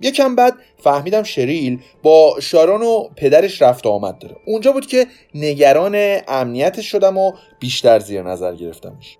یکم بعد فهمیدم شریل با شارون و پدرش رفت و آمد داره. اونجا بود که نگران امنیتش شدم و بیشتر زیر نظر گرفتمش.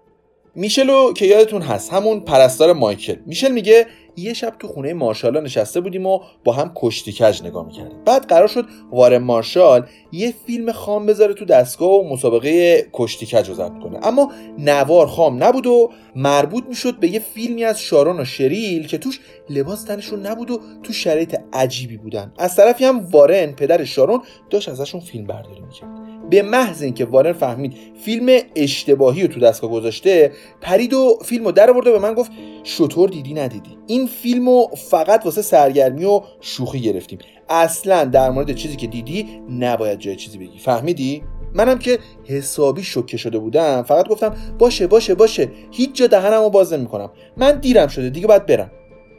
میشلو که یادتون هست همون پرستار مایکل. میشل میگه یه شب تو خونه مارشالا نشسته بودیم و با هم کشتی کج نگاه می‌کردیم. بعد قرار شد وارن مارشال یه فیلم خام بذاره تو دستگاه و مسابقه کشتی کج رو ضبط کنه. اما نوار خام نبود و مربوط می‌شد به یه فیلمی از شارون و شریل که توش لباس تنشون نبود و تو شرایط عجیبی بودن. از طرفی هم وارن پدر شارون داشت ازشون فیلم برداری می‌کرد. به محض اینکه وارن فهمید فیلم اشتباهی رو تو دستگاه گذاشته پرید و فیلم رو در به من گفت شطور دیدی ندیدی. این فیلم رو فقط واسه سرگرمی و شوخی گرفتیم. اصلا در مورد چیزی که دیدی نباید جای چیزی بگی. فهمیدی؟ منم که حسابی شوکه شده بودم فقط گفتم باشه باشه باشه هیچ جا دهنمو باز نمی‌کنم. من دیرم شده دیگه باید برم.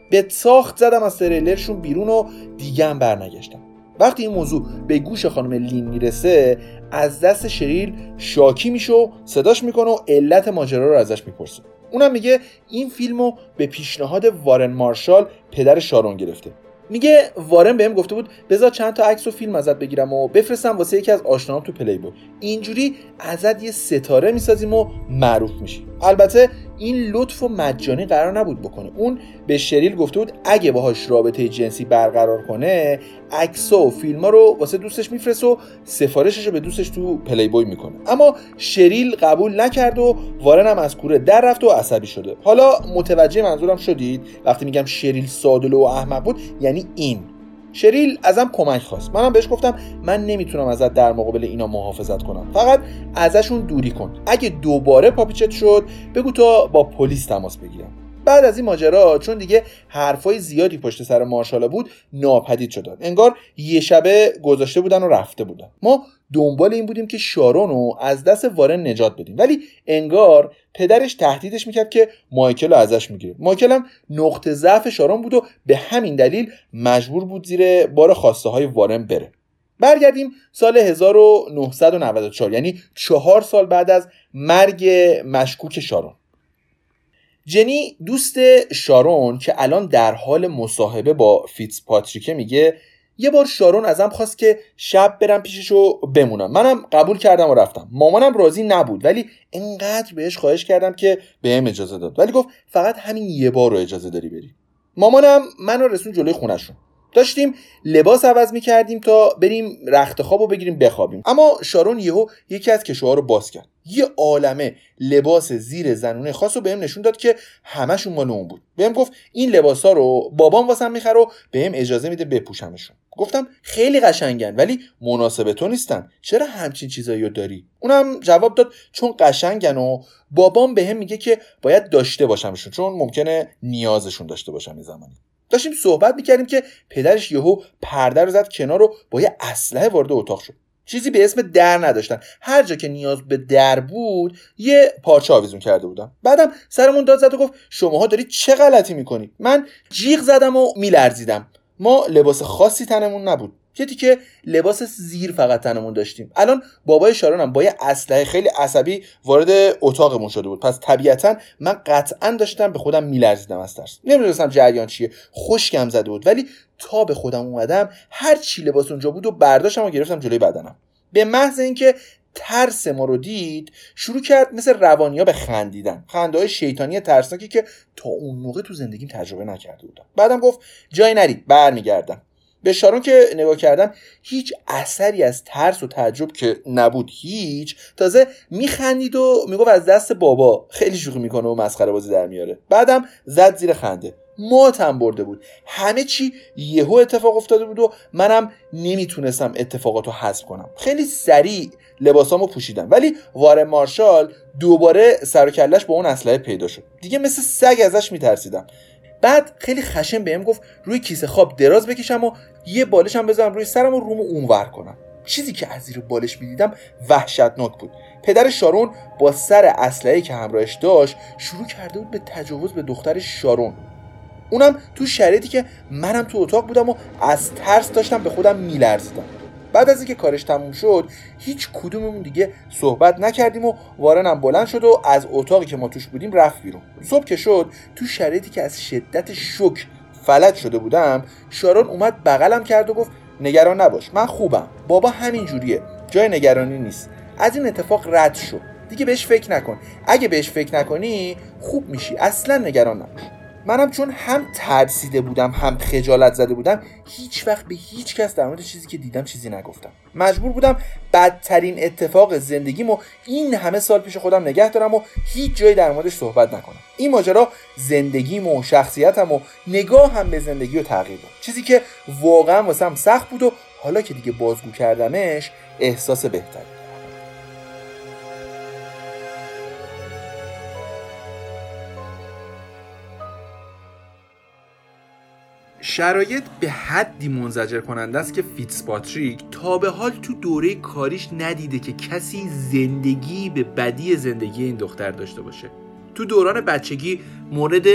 به ساخت زدم از تریلرشون بیرون و دیگه هم برنگشتم. وقتی این موضوع به گوش خانم لین می‌رسه از دست شریل شاکی میشه و صداش می‌کنه و علت ماجرا رو ازش می‌پرسه. اونم میگه این فیلمو به پیشنهاد وارن مارشال پدر شارون گرفته. میگه وارن بهم گفته بود بذار چند تا عکس و فیلم ازت بگیرم و بفرستم واسه یکی از آشناهام تو پلی بود اینجوری ازت یه ستاره می‌سازیم و معروف میشی البته این لطف و مجانی قرار نبود بکنه. اون به شریل گفته بود اگه باهاش رابطه جنسی برقرار کنه عکس و فیلم رو واسه دوستش میفرست و سفارشش رو به دوستش تو پلی بوی می‌کنه. اما شریل قبول نکرد و وارن هم از کوره در رفت و عصبی شده. حالا متوجه منظورم شدید؟ وقتی میگم شریل سادلو و احمق بود یعنی این. شریل ازم کمک خواست. منم بهش گفتم من نمی‌تونم ازت در مقابل اینا محافظت کنم. فقط ازشون دوری کن. اگه دوباره پاپیچت شد بگو تا با پلیس تماس بگیرم. بعد از این ماجرا چون دیگه حرفای زیادی پشت سر مارشالا بود ناپدید شدن. انگار یه شبه گذاشته بودن و رفته بودن. ما دنبال این بودیم که شارون رو از دست وارن نجات بدیم. ولی انگار پدرش تهدیدش می‌کرد که مایکل رو ازش می‌گیره. مایکل هم نقطه ضعف شارون بود و به همین دلیل مجبور بود زیر بار خواسته های وارن بره. برگردیم سال 1994 یعنی چهار سال بعد از مرگ مشکوک شارون. جنی دوست شارون که الان در حال مصاحبه با فیتز پاتریکه میگه یه بار شارون ازم خواست که شب برم پیشش رو بمونم. منم قبول کردم و رفتم. مامانم راضی نبود ولی اینقدر بهش خواهش کردم که بهم اجازه داد. ولی گفت فقط همین یه بار رو اجازه داری بری. مامانم منو رسون جلوی خونشون داشتیم لباس عوض می کردیم تا بریم رخت خواب و بگیریم بخوابیم. اما شارون یهو یکی از کشوها رو باز کرد. یه عالمه لباس زیر زنونه خاص رو بهم نشون داد که همشون مال اون بود. بهم گفت این لباس ها رو بابام واسم می‌خره و بهم اجازه میده بپوشمشون. گفتم خیلی قشنگن ولی مناسب تو نیستن. چرا همچین چیزایی رو داری؟ اونم جواب داد چون قشنگن و بابام بهم میگه که باید داشته باشمشون چون ممکنه نیازشون داشته باشم این زمانی. داشتیم صحبت می‌کردیم که پدرش یهو پرده رو زد کنار رو با یه اسلحه وارد اتاق شد. چیزی به اسم در نداشتن. هر جا که نیاز به در بود یه پارچه آویزون کرده بودم. بعدم سرمون داد زد و گفت شماها دارید چه غلطی می‌کنید؟ من جیغ زدم و میلرزیدم. ما لباس خاصی تنمون نبود. یه که لباس زیر فقط تنمون داشتیم. الان بابای شارون هم با یه اسلحه خیلی عصبی وارد اتاقمون شده بود. پس طبیعتا من قطعا داشتم به خودم میلرزیدم از ترس. نمی‌دونستم جریان چیه. خشکم زده بود. ولی تا به خودم اومدم هر چی لباس اونجا بود و برداشتم و گرفتم جلوی بدنم. به محض اینکه ترس ما رو دید شروع کرد مثل روانیا به خندیدن. خنده های شیطانی ترسناکی که تا اون موقع تو زندگیم تجربه نکرده بودم. بعدم گفت جای نرید برمیگردم. به شارون که نگاه کردم هیچ اثری از ترس و تعجب که نبود هیچ تازه میخندید و می‌گفت از دست بابا. خیلی شوخی می‌کنه و مسخره بازی در میاره. بعدم زد زیر خنده. ماتم برده بود. همه چی یهو اتفاق افتاده بود و منم نمی‌تونستم اتفاقات رو حذف کنم. خیلی سریع لباسامو پوشیدم. ولی وارن مارشال دوباره سر و کلش با اون اسلحه پیدا شد. دیگه مثل سگ ازش میترسیدم. بعد خیلی خشن بهم گفت روی کیسه خواب دراز بکشم و یه بالشم بذارم روی سرم و رومو اونور کنم. چیزی که از زیر بالش می‌دیدم وحشتناک بود. پدر شارون با سر اسلحه‌ای که همراهش داشت شروع کرده بود به تجاوز به دختر شارون. اونم تو شرایطی که منم تو اتاق بودم و از ترس داشتم به خودم میلرزیدم. بعد از اینکه کارش تموم شد هیچ کدوممون دیگه صحبت نکردیم و وارنم بلند شد و از اتاقی که ما توش بودیم رفت بیرون. صبح که شد تو شرایطی که از شدت شک فلج شده بودم شارون اومد بغلم کرد و گفت نگران نباش من خوبم. بابا همین جوریه. جای نگرانی نیست. از این اتفاق رد شد دیگه بهش فکر نکن. اگه بهش فکر نکنی خوب میشی. اصلا نگران نباش. منم چون هم ترسیده بودم هم خجالت زده بودم هیچ وقت به هیچ کس در مورد چیزی که دیدم چیزی نگفتم. مجبور بودم بدترین اتفاق زندگیمو این همه سال پیش خودم نگه دارم و هیچ جایی در موردش صحبت نکنم. این ماجرا زندگیم و شخصیتم و نگاه هم به زندگی رو تغییر داد. چیزی که واقعا واسم سخت بود و حالا که دیگه بازگو کردمش احساس بهتری شرایط به حدی منزجر کننده است که فیتسپاتریک تا به حال تو دوره کاریش ندیده که کسی زندگی به بدی زندگی این دختر داشته باشه. تو دوران بچگی مورد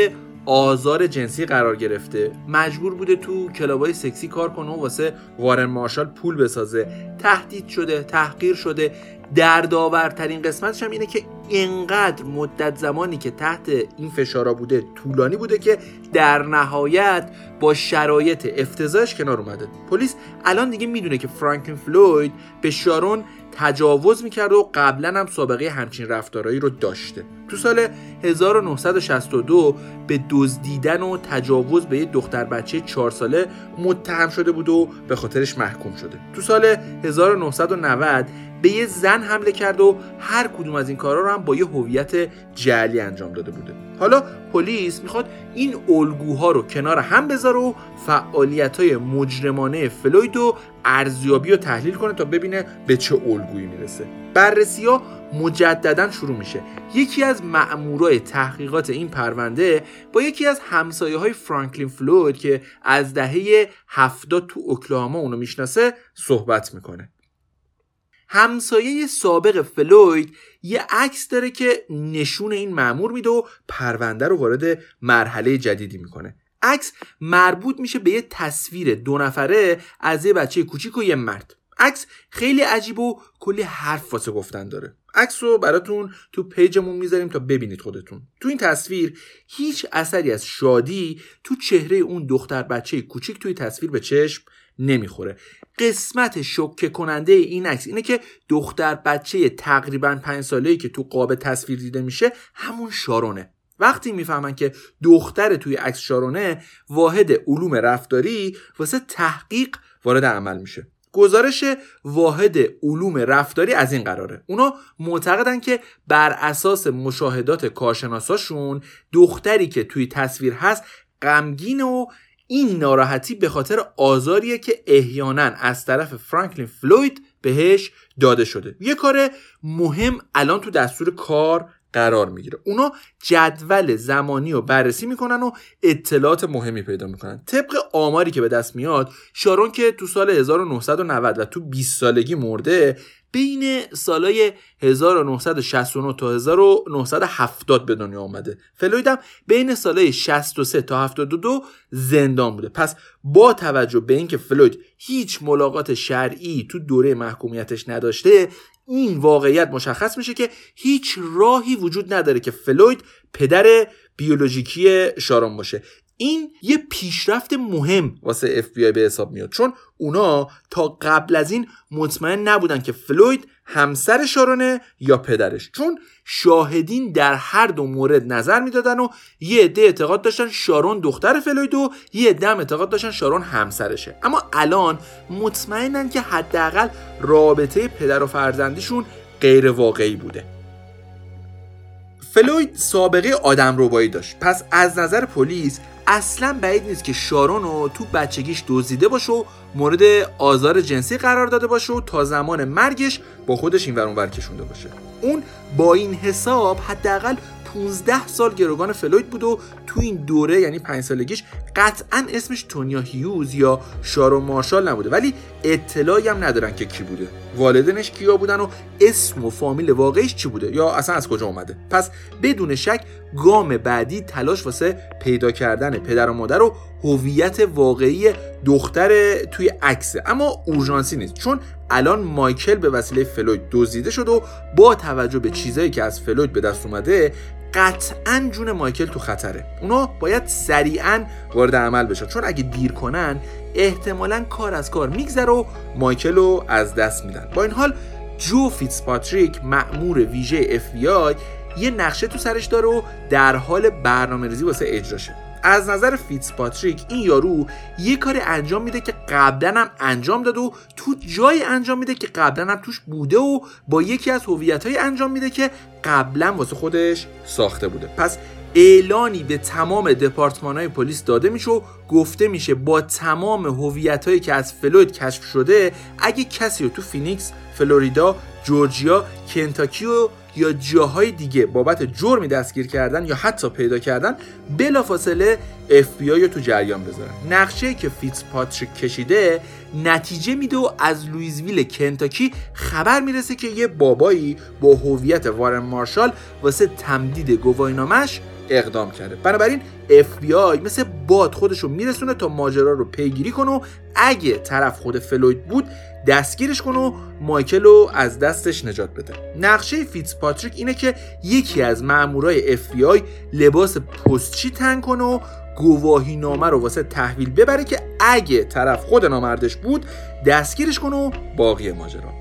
آزار جنسی قرار گرفته. مجبور بوده تو کلابای سکسی کار کنه و واسه وارن مارشال پول بسازه. تهدید شده تحقیر شده. دردآورترین قسمتش هم اینه که اینقدر مدت زمانی که تحت این فشارا بوده طولانی بوده که در نهایت با شرایط افتضاحش کنار اومده. پلیس الان دیگه می‌دونه که فرانکلین فلوید به شارون تجاوز می‌کرد و قبلا هم سابقه همچین رفتارهایی رو داشته. تو سال 1962 به دزدیدن و تجاوز به یه دختر بچه 4 ساله متهم شده بود و به خاطرش محکوم شده. تو سال 1990 به یه زن حمله کرد و هر کدوم از این کارا رو هم با یه هویت جعلی انجام داده بوده. حالا پلیس می‌خواد این الگوها رو کنار هم بذاره و فعالیت های مجرمانه فلوید و ارزیابی رو تحلیل کنه تا ببینه به چه الگویی می‌رسه. بررسی ها مجددا شروع میشه. یکی از مأمورای تحقیقات این پرونده با یکی از همسایه های فرانکلین فلوید که از دهه هفتاد تو اوکلاهاما اونو می‌شناسه صحبت می‌کنه. همسایه سابق فلوید یه عکس داره که نشون این مأمور میده و پرونده رو وارد مرحله جدیدی می‌کنه. عکس مربوط میشه به یه تصویر دو نفره از یه بچه کوچیک و یه مرد. عکس خیلی عجیب و کلی حرف واسه گفتن داره. عکس رو براتون تو پیجمون می‌ذاریم تا ببینید خودتون. تو این تصویر هیچ اثری از شادی تو چهره اون دختر بچه کوچیک توی تصویر به چشم نمی‌خوره. قسمت شوکه کننده این عکس اینه که دختر بچه تقریبا پنج ساله که تو قاب تصویر دیده میشه همون شارونه. وقتی می‌فهمن که دختر توی عکس شارونه واحد علوم رفتاری واسه تحقیق وارد عمل میشه. گزارش واحد علوم رفتاری از این قراره. اونا معتقدن که بر اساس مشاهدات کارشناساشون دختری که توی تصویر هست غمگین و این ناراحتی به خاطر آزاریه که احیانا از طرف فرانکلین فلوید بهش داده شده. یه کار مهم الان تو دستور کار قرار می‌گیره. اونا جدول زمانی رو بررسی می‌کنن و اطلاعات مهمی پیدا می‌کنن. طبق آماری که به دست میاد شارون که تو سال 1990 و تو 20 سالگی مرده بین سالای 1969 تا 1970 به دنیا آمده فلوید هم بین سالای 63 تا 72 زندان بوده. پس با توجه به اینکه فلوید هیچ ملاقات شرعی تو دوره محکومیتش نداشته این واقعیت مشخص میشه که هیچ راهی وجود نداره که فلوید پدر بیولوژیکی شارون باشه. این یه پیشرفت مهم واسه اف بی آی به حساب میاد. چون اونا تا قبل از این مطمئن نبودن که فلوید همسر شارونه یا پدرش. چون شاهدین در هر دو مورد نظر می‌دادن و یه عده اعتقاد داشتن شارون دختر فلوید و یه عده هم اعتقاد داشتن شارون همسرشه. اما الان مطمئنن که حداقل رابطه پدر و فرزندیشون غیر واقعی بوده. فلوید سابقه آدم روبایی داشت. پس از نظر پلیس اصلا بعید نیست که شارون رو تو بچگیش دزدیده باشه و مورد آزار جنسی قرار داده باشه و تا زمان مرگش با خودش این ورون کشونده باشه. اون با این حساب حداقل 15 سال گروگان فلوید بود و تو این دوره یعنی 5 سالگیش قطعا اسمش تونیا هیوز یا شارو مارشال نبوده. ولی اطلاعی هم ندارن که کی بوده. والدینش کیا بودن و اسم و فامیل واقعیش چی بوده؟ یا اصلا از کجا اومده؟ پس بدون شک گام بعدی تلاش واسه پیدا کردن پدر و مادر و هویت واقعی دختر توی عکسه اما اورژانسی نیست چون الان مایکل به وسیله فلوید دزدیده شد و با توجه به چیزایی که از فلوید به دست اومده قطعا جون مایکل تو خطره. اونا باید سریعا وارد عمل بشن. چون اگه دیر کنن احتمالا کار از کار میگذره و مایکل رو از دست میدن. با این حال جو فیتسپاتریک مأمور ویژه آی یه نقشه تو سرش داره و در حال برنامه ریزی واسه اجراشه. از نظر فیتسپاتریک این یارو یه کاری انجام میده که قبلا هم انجام داده و تو جایی انجام میده که قبلا هم توش بوده و با یکی از هویت هایی انجام میده که قبلا واسه خودش ساخته بوده. پس اعلانی به تمام دپارتمان های پلیس داده میشه و گفته میشه با تمام هویت هایی که از فلوید کشف شده اگه کسی رو تو فینیکس، فلوریدا، جورجیا، کنتاکی و یا جاهای دیگه بابت جرمی دستگیر کردن یا حتی پیدا کردن بلافاصله اف بی آی رو تو جریان بذارن. نقشه ای که فیتز پاتریک کشیده نتیجه میده و از لویزویل کنتاکی خبر می‌رسه که یه بابایی با هویت وارن مارشال واسه تمدید گواهینامش اقدام کرده. بنابراین اف بی آی مثل باد خودش رو میرسونه تا ماجرا رو پیگیری کنه و اگه طرف خود فلوید بود دستگیرش کنه و مایکل رو از دستش نجات بده. نقشه فیتز پاتریک اینه که یکی از مامورای آی لباس پستچی تن کنه و گواهی نامه رو واسه تحویل ببره که اگه طرف خود نامردش بود دستگیرش کنه و باقی ماجرا.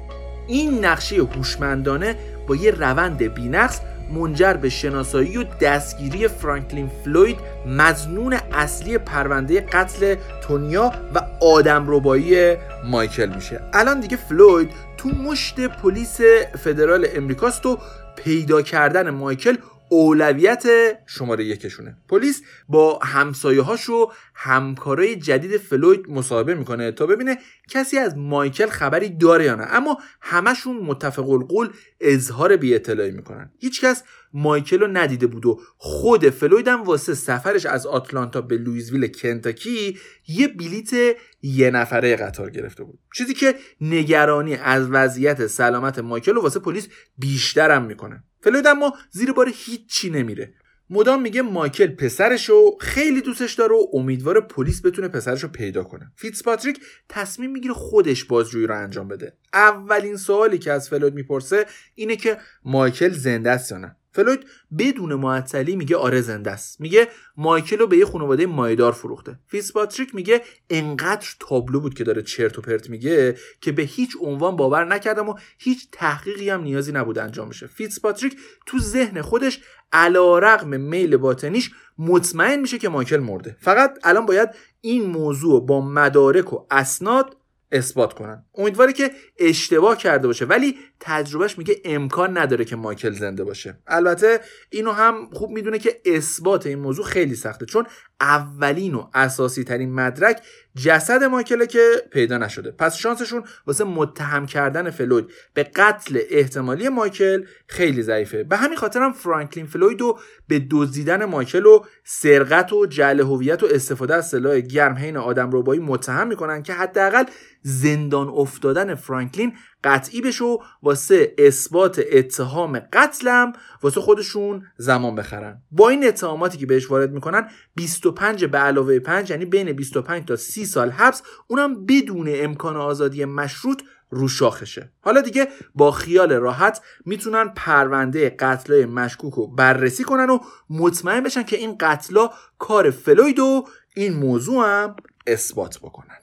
این نقشه هوشمندانه با یه روند بینقص منجر به شناسایی و دستگیری فرانکلین فلوید مزنون اصلی پرونده قتل تونیا و آدم ربایی مایکل میشه. الان دیگه فلوید تو مشت پلیس فدرال امریکاست و پیدا کردن مایکل اولویت شماره یکشونه. پلیس با همسایه هاش و همکارای جدید فلوید مصاحبه می‌کنه تا ببینه کسی از مایکل خبری داره یا نه. اما همشون متفق القول اظهار بی اطلاعی می‌کنن. هیچکس مایکل رو ندیده بود و خود فلوید هم واسه سفرش از آتلانتا به لویزویل کنتاکی یه بلیت یه نفره قطار گرفته بود. چیزی که نگرانی از وضعیت سلامت مایکل رو واسه پلیس بیشترم می‌کنه. فلوید اما زیر بار هیچی نمیره. مدام میگه مایکل پسرش رو خیلی دوستش داره و امیدواره پلیس بتونه پسرش رو پیدا کنه. فیتز پاتریک تصمیم می‌گیره خودش بازجویی رو انجام بده. اولین سوالی که از فلوید می‌پرسه اینه که مایکل زنده است یا نه. فلوید بدون معطلی میگه آره زنده است. میگه مایکل رو به یه خانواده مایدار فروخته. پاتریک میگه انقدر تابلو بود که داره چرت و پرت میگه که به هیچ عنوان باور نکردم و هیچ تحقیقی هم نیازی نبود انجام بشه. پاتریک تو ذهن خودش علا رقم میل باطنیش مطمئن میشه که مایکل مرده. فقط الان باید این موضوع با مدارک و اسناد اثبات کنن. امیدواره که اشتباه کرده باشه ولی تجربهش میگه امکان نداره که مایکل زنده باشه. البته اینو هم خوب می‌دونه که اثبات این موضوع خیلی سخته چون اولین و اساسی ترین مدرک جسد مایکله که پیدا نشده. پس شانسشون واسه متهم کردن فلوید به قتل احتمالی مایکل خیلی ضعیفه. به همین خاطر هم فرانکلین فلوید رو به دزدیدن مایکل و سرقت و جعل هویت و استفاده از سلاح گرم حین آدم ربایی متهم می‌کنن که حداقل زندان افتادن فرانکلین قطعی بشه واسه اثبات اتهام قتلم واسه خودشون زمان بخرن. با این اتهاماتی که بهش وارد می‌کنن 25 به علاوه 5 یعنی بین 25 تا 30 سال حبس اونم بدون امکان آزادی مشروط رو شاخشه. حالا دیگه با خیال راحت می‌تونن پرونده قتلای مشکوک رو بررسی کنن و مطمئن بشن که این قتلا کار فلوید و این موضوع هم اثبات بکنن.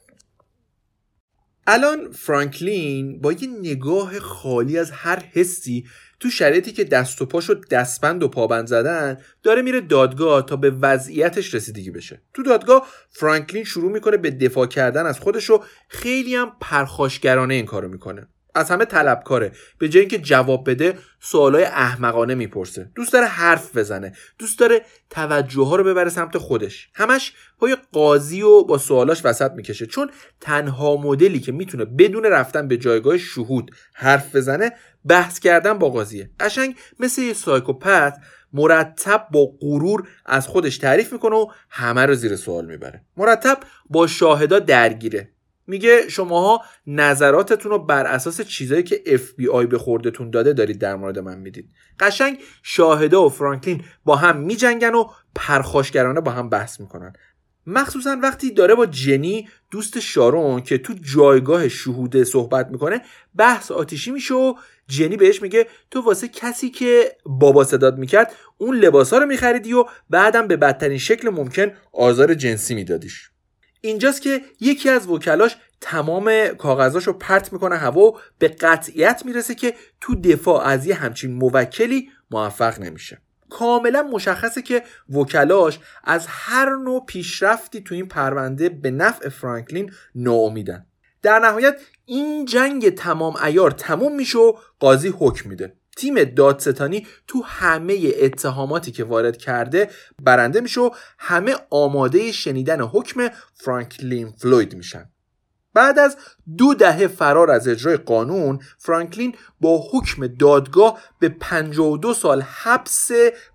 الان فرانکلین با یه نگاه خالی از هر حسی تو شرایطی که دست و پاشو دستبند و پابند زدن داره میره دادگاه تا به وضعیتش رسیدگی بشه. تو دادگاه فرانکلین شروع می‌کنه به دفاع کردن از خودش و خیلی هم پرخاشگرانه این کارو می‌کنه. از همه طلبکاره. به جای اینکه جواب بده سوالای احمقانه می‌پرسه. دوست داره حرف بزنه. دوست داره توجه ها رو ببره سمت خودش. همش پای قاضی و با سوالاش وسط می‌کشه. چون تنها مدلی که می‌تونه بدون رفتن به جایگاه شهود حرف بزنه بحث کردن با قاضیه. قشنگ مثل یه سایکوپت مرتب با غرور از خودش تعریف می‌کنه و همه رو زیر سوال می‌بره. مرتب با شاهدا درگیره. میگه شماها نظراتتون رو بر اساس چیزایی که اف بی آی به خوردتون داده دارید در مورد من می‌دید. قشنگ شاهدا و فرانکلین با هم میجنگن و پرخاشگرانه با هم بحث می‌کنن. مخصوصا وقتی داره با جنی دوست شارون که تو جایگاه شهوده صحبت می‌کنه بحث آتیشی میشه و جنی بهش میگه تو واسه کسی که بابا صداد می‌کرد اون لباسا رو میخریدی و بعدم به بدترین شکل ممکن آزار جنسی میدادیش. اینجاست که یکی از وکلاش تمام کاغذاش رو پرت می‌کنه هوا و به قطعیت می‌رسه که تو دفاع از یه همچین موکلی موفق نمیشه. کاملا مشخصه که وکلاش از هر نوع پیشرفتی تو این پرونده به نفع فرانکلین ناامیدن. در نهایت این جنگ تمام ایار تموم میشه و قاضی حکم میده. تیم دادستانی تو همه اتهاماتی که وارد کرده برنده میشه و همه آماده شنیدن حکم فرانکلین فلوید میشن. بعد از دو دهه فرار از اجرای قانون فرانکلین با حکم دادگاه به 52 سال حبس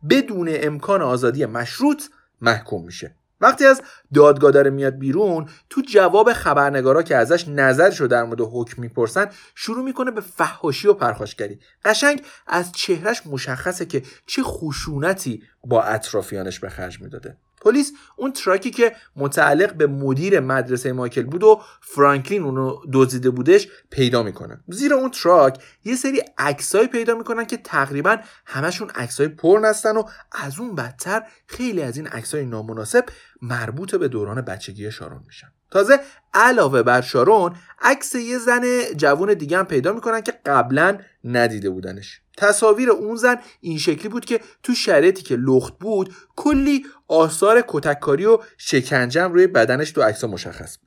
بدون امکان آزادی مشروط محکوم میشه. وقتی از دادگاه داره میاد بیرون تو جواب خبرنگارا که ازش نظرشو در مورد حکم می‌پرسن شروع می‌کنه به فحاشی و پرخاشگری. قشنگ از چهرش مشخصه که چه خشونتی با اطرافیانش به خرج می‌داده. پلیس اون truck ی که متعلق به مدیر مدرسه مایکل بود و فرانکلین اونو دزدیده بودش پیدا می‌کنن زیر اون truck یه سری عکسایی پیدا می‌کنن که تقریبا همشون عکسای پرن هستن و از اون بدتر خیلی از این عکسای نامناسب مربوط به دوران بچگی شارون میشن. تازه علاوه بر شارون عکس یه زن جوون دیگه هم پیدا می‌کنن که قبلا ندیده بودنش. تصاویر اون زن این شکلی بود که تو شرایطی که لخت بود کلی آثار کتککاری و شکنجم روی بدنش تو عکس مشخص بود.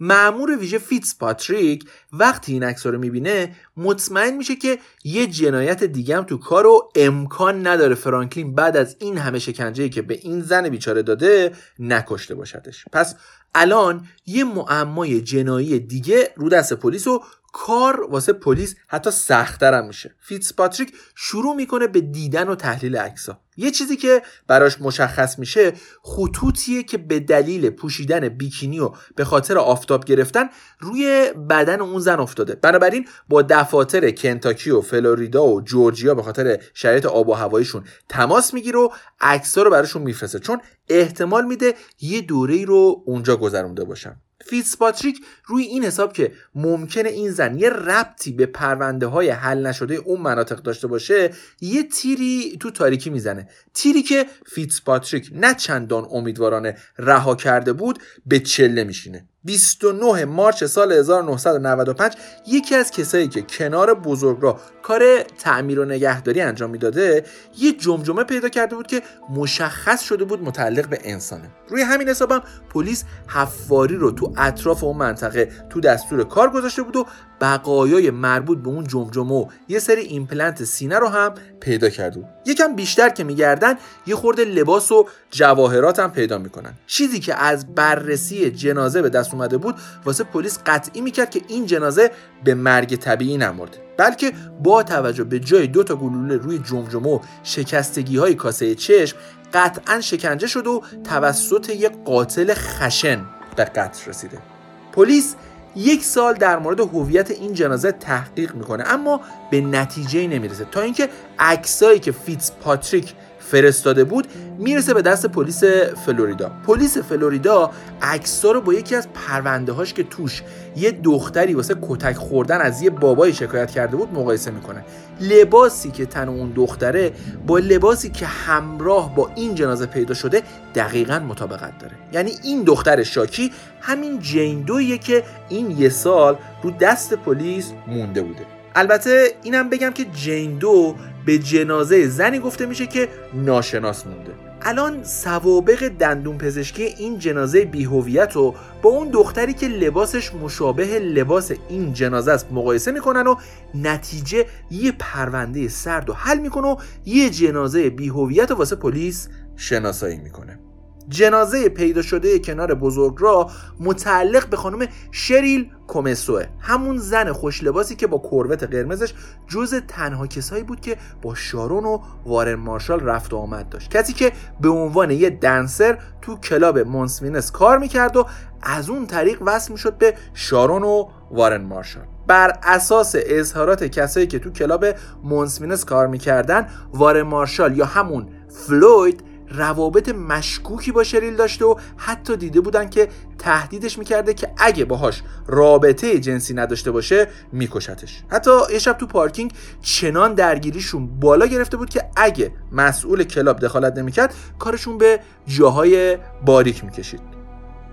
معمور ویژه فیتز پاتریک وقتی این عکس رو می‌بینه مطمئن میشه که یه جنایت دیگه هم تو کار و امکان نداره فرانکلین بعد از این همه شکنجه‌ای که به این زن بیچاره داده نکشته باشدش. پس الان یه معمای جنایی دیگه رو دست پلیس و کار واسه پلیس حتی سختتر هم میشه. فیتز پاتریک شروع می‌کنه به دیدن و تحلیل عکسا یه چیزی که براش مشخص میشه خطوطیه که به دلیل پوشیدن بیکینی و به خاطر آفتاب گرفتن روی بدن اون زن افتاده. بنابراین با دفاتر کنتاکی و فلوریدا و جورجیا به خاطر شرایط آب و هواییشون تماس می‌گیره و عکسا رو براشون میفرسته. چون احتمال میده یه دوره رو اونجا گذرونده باشن. فیتسپاتریک روی این حساب که ممکنه این زن یه ربطی به پرونده های حل نشده اون مناطق داشته باشه یه تیری تو تاریکی می‌زنه. تیری که فیتسپاتریک نه چندان امیدوارانه رها کرده بود به چله میشینه. 29 March سال 1995 یکی از کسایی که کنار بزرگراه کار تعمیر و نگهداری انجام می‌داده یه جمجمه پیدا کرده بود که مشخص شده بود متعلق به انسانه. روی همین حسابم پلیس حفاری رو تو اطراف اون منطقه تو دستور کار گذاشته بود و بقایای مربوط به اون جمجمه و یه سری ایمپلنت سینه رو هم پیدا کرده بود یکم بیشتر که میگردن یه خورده لباس و جواهرات هم پیدا می‌کنن. چیزی که از بررسی جنازه به دست اومده بود واسه پلیس قطعی می‌کرد که این جنازه به مرگ طبیعی نمرده. بلکه با توجه به جای دو تا گلوله روی جمجمه و شکستگی های کاسه چشم قطعا شکنجه شده و توسط یک قاتل خشن به قتل رسیده. پلیس یک سال در مورد هویت این جنازه تحقیق می‌کنه اما به نتیجه نمی‌رسه. تا اینکه عکسایی که فیتز پاتریک فرستاده بود می‌رسه به دست پلیس فلوریدا. پلیس فلوریدا عکسا رو با یکی از پرونده هاش که توش یه دختری واسه کتک خوردن از یه بابای شکایت کرده بود مقایسه می‌کنه. لباسی که تن اون دختره با لباسی که همراه با این جنازه پیدا شده دقیقا مطابقت داره. یعنی این دختر شاکی همین جین دویه که این یه سال رو دست پلیس مونده بوده. البته اینم بگم که جین دو به جنازه زنی گفته میشه که ناشناس مونده. الان سوابق دندون پزشکی این جنازه بیهویت رو با اون دختری که لباسش مشابه لباس این جنازه است مقایسه می‌کنن و نتیجه یه پرونده سرد و حل می‌کنه و یه جنازه بیهویت واسه پلیس شناسایی می‌کنه. جنازه پیدا شده کنار بزرگراه متعلق به خانم شریل کومسوه همون زن خوش لباسی که با Corvette قرمزش جز تنها کسایی بود که با شارون و وارن مارشال رفت و آمد داشت. کسی که به عنوان یه dancer تو club Mons Venus کار می‌کرد و از اون طریق وصل می‌شد به شارون و وارن مارشال. بر اساس اظهارات کسایی که تو club Mons Venus کار می‌کردن وارن مارشال یا همون فلوید روابط مشکوکی با شریل داشته و حتی دیده بودن که تهدیدش می‌کرده که اگه باهاش رابطه جنسی نداشته باشه میکشتش. حتی یه شب تو پارکینگ چنان درگیریشون بالا گرفته بود که اگه مسئول club دخالت نمی‌کرد کارشون به جاهای باریک می‌کشید.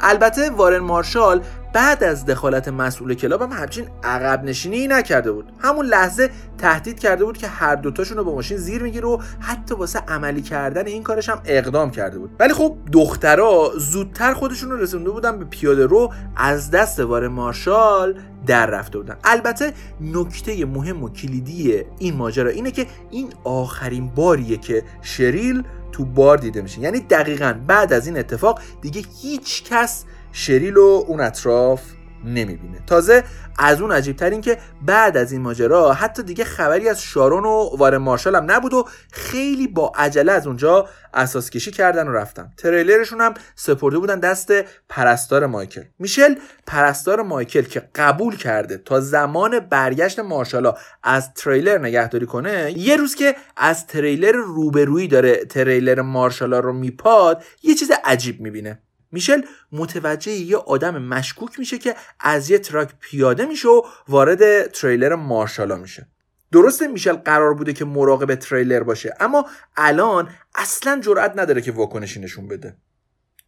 البته وارن مارشال بعد از دخالت مسئول club هم همچین عقب نشینی نکرده بود. همون لحظه تهدید کرده بود که هر دوتاشون رو با ماشین زیر می‌گیره و حتی واسه عملی کردن این کارش هم اقدام کرده بود. ولی خب دخترها زودتر خودشون رو رسونده بودن به پیاده رو از دست وارن مارشال در رفته بودن. البته نکته مهم و کلیدی این ماجرا اینه که این آخرین باریه که شریل تو بار دیده میشه. یعنی دقیقا بعد از این اتفاق دیگه هیچ کس شریل و اون اطراف نمی‌بینه. تازه از اون عجیبتر این که بعد از این ماجرا حتی دیگه خبری از شارون و وارن مارشال هم نبود و خیلی با عجله از اونجا اساس کشی کردن و رفتن. تریلرشون هم سپرده بودن دست پرستار مایکل. میشل پرستار مایکل که قبول کرده تا زمان برگشت مارشالا از تریلر نگهداری کنه یه روز که از تریلر روبرویی داره تریلر مارشالا رو میپاد یه چیز عجیب می‌بینه. میشل متوجه یه آدم مشکوک میشه که از یه truck پیاده میشه و وارد تریلر مارشالا میشه. درسته میشل قرار بوده که مراقب تریلر باشه اما الان اصلا جرأت نداره که واکنشی نشون بده.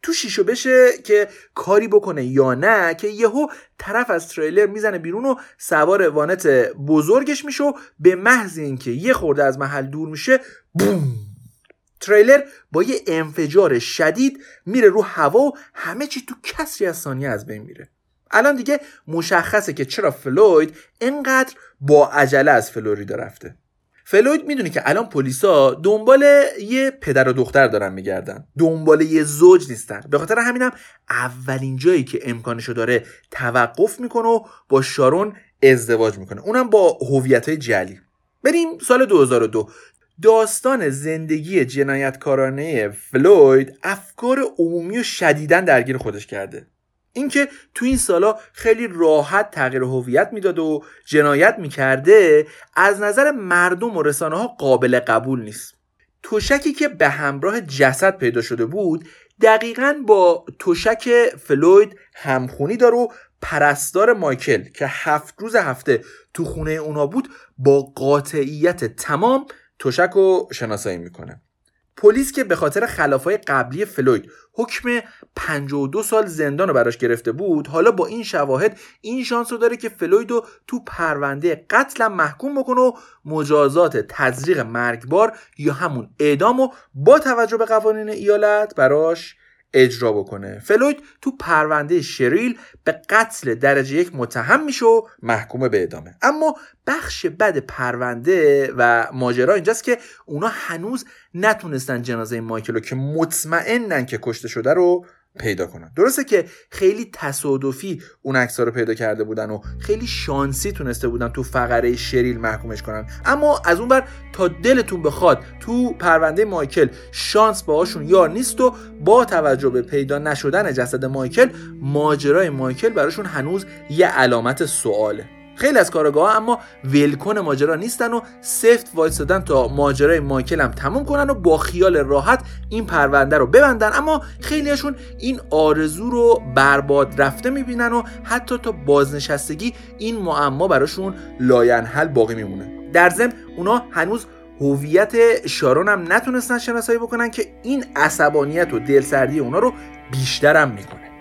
تو شیش و بشه که کاری بکنه یا نه که یهو طرف از تریلر می‌زنه بیرون و سوار وانت بزرگش میشه و به محض اینکه یه خورده از محل دور میشه بوم! تریلر با یه انفجار شدید میره رو هوا و همه چی تو کسری از ثانیه از بین میره. الان دیگه مشخصه که چرا فلوید اینقدر با عجله از فلوریدا رفته. فلوید می‌دونه که الان پلیسا دنبال یه پدر و دختر دارن میگردن. دنبال یه زوج نیستن. به خاطر همینم اولین جایی که امکانشو داره توقف می‌کنه و با شارون ازدواج می‌کنه. اونم با هویت جلی بریم سال 2002 داستان زندگی جنایتکارانه فلوید افکار عمومی و شدیدن درگیر خودش کرده. اینکه تو این سالا خیلی راحت تغییر هویت می‌داد و جنایت می‌کرده از نظر مردم و رسانه ها قابل قبول نیست. تشکی که به همراه جسد پیدا شده بود دقیقا با تشک فلوید همخونی داره و پرستار مایکل که هفت روز هفته تو خونه اونا بود با قاطعیت تمام تشک رو شناسایی می‌کنه. پلیس که به خاطر خلافای قبلی فلوید حکم 52 سال زندان رو براش گرفته بود حالا با این شواهد این شانس رو داره که فلوید رو تو پرونده قتل محکوم بکنه و مجازات تزریق مرگبار یا همون اعدام و با توجه به قوانین ایالت براش اجرا بکنه. فلوید تو پرونده شریل به قتل درجه یک متهم میشه و محکوم به ادامه. اما بخش بد پرونده و ماجرا اینجاست که اونا هنوز نتونستن جنازه مایکل رو که مطمئنن که کشته شده رو پیدا کنن. درسته که خیلی تصادفی اون عکس‌ها رو پیدا کرده بودن و خیلی شانسی تونسته بودن تو فقره شریل محکومش کنن. اما از اون بر تا دلتون بخواد تو پرونده مایکل شانس باهاشون یار نیست و با توجه به پیدا نشدن جسد مایکل ماجرای مایکل براشون هنوز یه علامت سواله. خیلی از کاراگاها اما ولکن ماجرا نیستن و سفت وایستادن تا ماجرای مایکل هم تموم کنن و با خیال راحت این پرونده رو ببندن. اما خیلیشون این آرزو رو برباد رفته می‌بینن و حتی تا بازنشستگی این معما براشون لاینحل باقی میمونه. در ضمن اونا هنوز هویت شارون هم نتونستن شناسایی بکنن که این عصبانیت و دلسردی اونا رو بیشتر هم می‌کنه.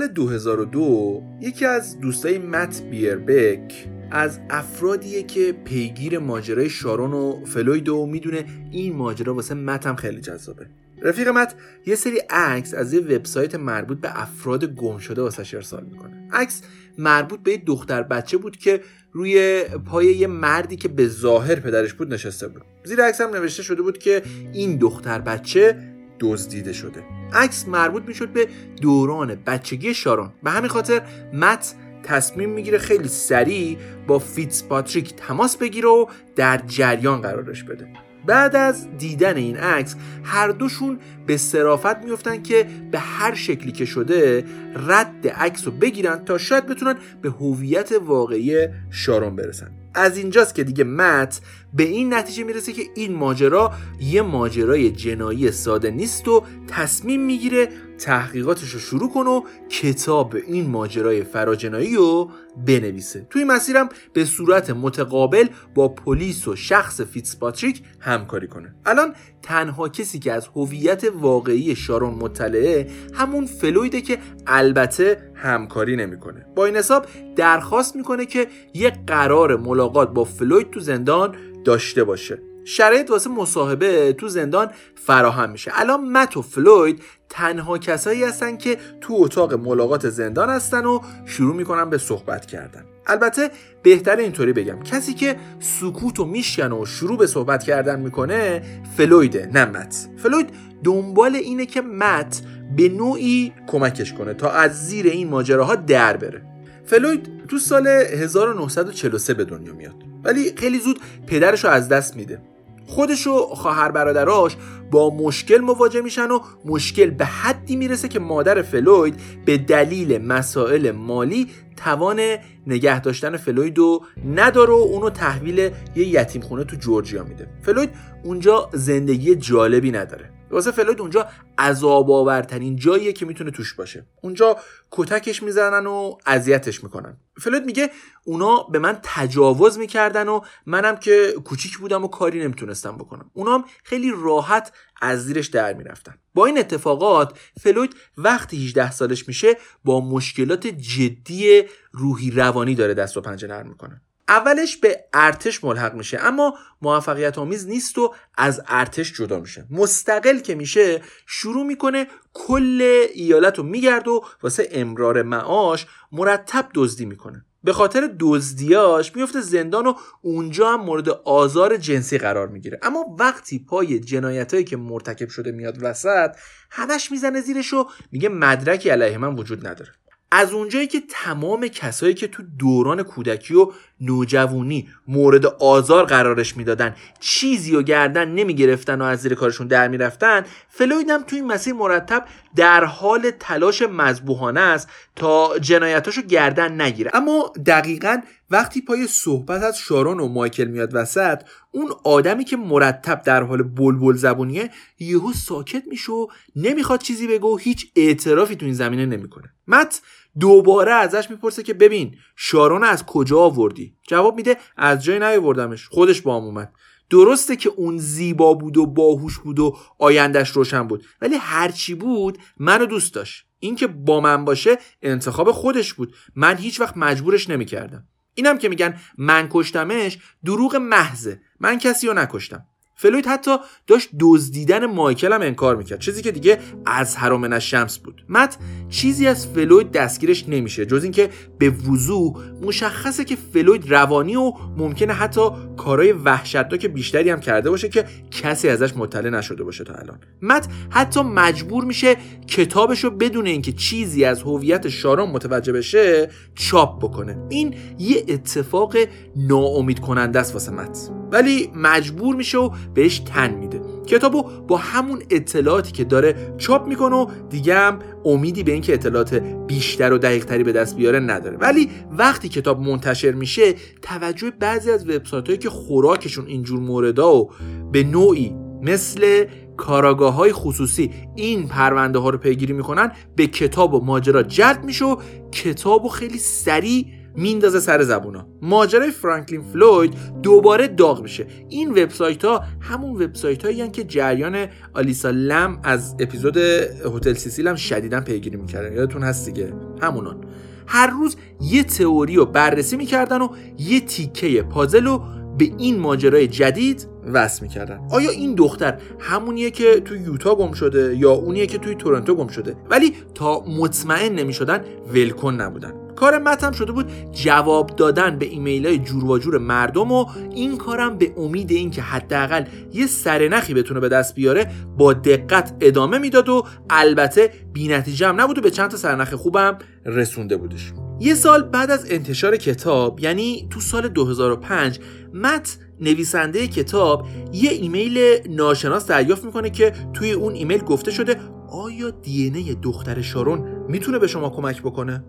سال 2002 یکی از دوستای مت بیربک از افرادیه که پیگیر ماجرای شارون و فلوید و می‌دونه این ماجرا واسه مت هم خیلی جذابه. رفیق مت یه سری عکس از یه وبسایت مربوط به افراد گم شده واسه ارسال می‌کنه. عکس مربوط به یه دختر بچه بود که روی پای یه مردی که به ظاهر پدرش بود نشسته بود. زیر عکس هم نوشته شده بود که این دختر بچه دزدیده شده. عکس مربوط می‌شد به دوران بچگی شارون. به همین خاطر مت تصمیم می‌گیره خیلی سریع با فیتس پاتریک تماس بگیره و در جریان قرارش بده. بعد از دیدن این عکس هر دوشون به صرافت میفتن که به هر شکلی که شده رد عکس رو بگیرن تا شاید بتونن به هویت واقعی شارون برسن. از اینجاست که دیگه مت به این نتیجه می‌رسه که این ماجرا یه ماجرای جنایی ساده نیست و تصمیم می‌گیره تحقیقاتش رو شروع کنه و کتاب این ماجرای فراجنایی رو بنویسه. توی مسیرم به صورت متقابل با پلیس و شخص فیتسپاتریک همکاری کنه. الان تنها کسی که از هویت واقعی شارون مطلعه همون فلویده که البته همکاری نمی‌کنه. با این حساب درخواست می‌کنه که یه قرار ملاقات با فلوید تو زندان داشته باشه. شرایط واسه مصاحبه تو زندان فراهم میشه. الان مت و فلوید تنها کسایی هستن که تو اتاق ملاقات زندان هستن و شروع می‌کنن به صحبت کردن. البته بهتر اینطوری بگم کسی که سکوت و میشکنه و شروع به صحبت کردن می‌کنه فلویده نه مت. فلوید دنبال اینه که مت به نوعی کمکش کنه تا از زیر این ماجراها در بره. فلوید تو سال 1943 به دنیا میاد ولی خیلی زود پدرش رو از دست میده. خودش و خواهر برادراش با مشکل مواجه میشن و مشکل به حدی می‌رسه که مادر فلوید به دلیل مسائل مالی توان نگه داشتن فلوید رو نداره و اونو تحویل یه یتیم خونه تو جورجیا میده. فلوید اونجا زندگی جالبی نداره. واسه فلوید اونجا عذاب آورترین جاییه که می‌تونه توش باشه. اونجا کتکش می‌زنن و اذیتش می‌کنن. فلوید میگه اونا به من تجاوز می‌کردن و منم که کوچیک بودم و کاری نمی‌تونستم بکنم. اونا هم خیلی راحت از زیرش در می‌رفتن. با این اتفاقات فلوید وقتی 18 سالش میشه با مشکلات جدی روحی روانی داره دست و پنجه نرم می‌کنه. اولش به ارتش ملحق میشه اما موفقیت آمیز نیست و از ارتش جدا میشه. مستقل که میشه شروع می‌کنه کل ایالت رو میگرد و واسه امرار معاش مرتب دزدی می‌کنه. به خاطر دزدیاش میفته زندان و اونجا هم مورد آزار جنسی قرار می‌گیره. اما وقتی پای جنایتایی که مرتکب شده میاد وسط همش می‌زنه زیرش و میگه مدرکی علیه من وجود نداره. از اونجایی که تمام کسایی که تو دوران کودکی و نوجوانی مورد آزار قرارش می‌دادن چیزی و گردن نمی‌گرفتن و از زیر کارشون در می‌رفتن فلوید هم تو این مسیر مرتب در حال تلاش مذبوحانه است تا جنایتاشو گردن نگیره. اما دقیقا وقتی پای صحبت از شارون و مایکل میاد وسط اون آدمی که مرتب در حال بلبل زبونیه یهو ساکت میشه و نمی‌خواد چیزی بگه و هیچ اعترافی تو این زمینه نمی‌کنه. مت دوباره ازش می‌پرسه که ببین شارون از کجا آوردی؟ جواب میده از جای نیاوردمش. خودش با هم اومد. درسته که اون زیبا بود و باهوش بود و آیندهش روشن بود ولی هرچی بود منو دوست داشت. اینکه با من باشه انتخاب خودش بود. من هیچ وقت مجبورش نمی‌کردم. اینم که میگن من کشتمش دروغ محضه. من کسی رو نکشتم. فلوید حتی داشت دزدیدن مایکل هم انکار می‌کرد. چیزی که دیگه از حرام شمس بود. مت چیزی از فلوید دستگیرش نمیشه جز اینکه به وضوح مشخصه که فلوید روانی و ممکنه حتی کارهای وحشتناک بیشتری هم کرده باشه که کسی ازش مطلع نشده باشه تا الان. مت حتی مجبور میشه کتابشو بدون اینکه چیزی از هویت شارون متوجه بشه چاپ بکنه. این یه اتفاق ناامید کننده است واسه مت. ولی مجبور میشه و بهش تن میده. کتابو با همون اطلاعاتی که داره چاپ می‌کنه و دیگه هم امیدی به اینکه اطلاعات بیشتر و دقیقتری به دست بیاره نداره. ولی وقتی کتاب منتشر میشه توجه بعضی از وبسایت هایی که خوراکشون اینجور موردا و به نوعی مثل کاراگاه های خصوصی این پرونده ها رو پیگیری می‌کنن به کتاب و ماجرا جلب میشه و کتاب و خیلی سریع میندازه سر زبونا. ماجرای فرانکلین فلوید دوباره داغ میشه. این وبسایت ها همون وبسایت هایی که جریان آلیسا لم از اپیزود هتل سیسیل هم شدیدا پیگیری می‌کردن. یادتون هست دیگه؟ همونان. هر روز یه تئوری رو بررسی می‌کردن و یه تیکه پازل رو به این ماجرای جدید وصل می‌کردن. آیا این دختر همونیه که تو یوتا گم شده یا اونیه که توی تورنتو گم شده؟ ولی تا مطمئن نمی‌شدن ولکن نبودن. کار متم شده بود جواب دادن به ایمیل های جور و جور مردم و این کارم به امید اینکه حداقل یه سرنخی بتونه به دست بیاره با دقت ادامه می‌داد و البته بینتیجه هم نبود و به چند تا سرنخ خوبم رسونده بودش یه سال بعد از انتشار کتاب یعنی تو سال 2005 مت نویسنده کتاب یه ایمیل ناشناس دریافت می‌کنه که توی اون ایمیل گفته شده آیا دی دختر شارون می‌تونه به شما کمک بکنه؟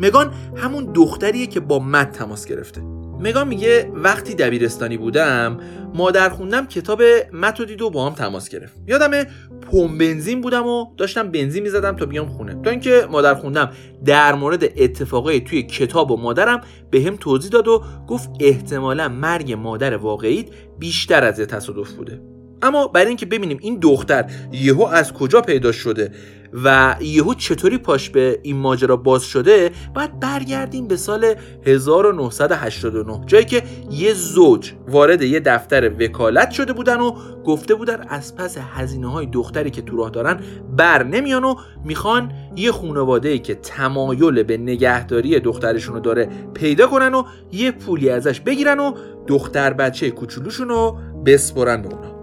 مگان همون دختریه که با مد تماس گرفته. مگان میگه وقتی دبیرستانی بودم مادر خوندم کتاب متو دید و با هم تماس گرفت. یادمه پمپ بنزین بودم و داشتم بنزین می‌زدم تا بیام خونه. تا اینکه مادر خوندم در مورد اتفاقای توی کتاب و مادرم به هم توضیح داد و گفت احتمالا مرگ مادر واقعیت بیشتر از تصادف بوده. اما برای اینکه ببینیم این دختر یهو از کجا پیدا شده و یهو چطوری پاش به این ماجرا باز شده باید برگردیم به سال 1989 جایی که یه زوج وارد یه دفتر وکالت شده بودن و گفته بودن از پس هزینه های دختری که تو راه دارن بر نمیان و می‌خوان یه خانواده ای که تمایل به نگهداری دخترشون رو داره پیدا کنن و یه پولی ازش بگیرن و دختر بچه کوچولوشون رو بسپرن به اونا.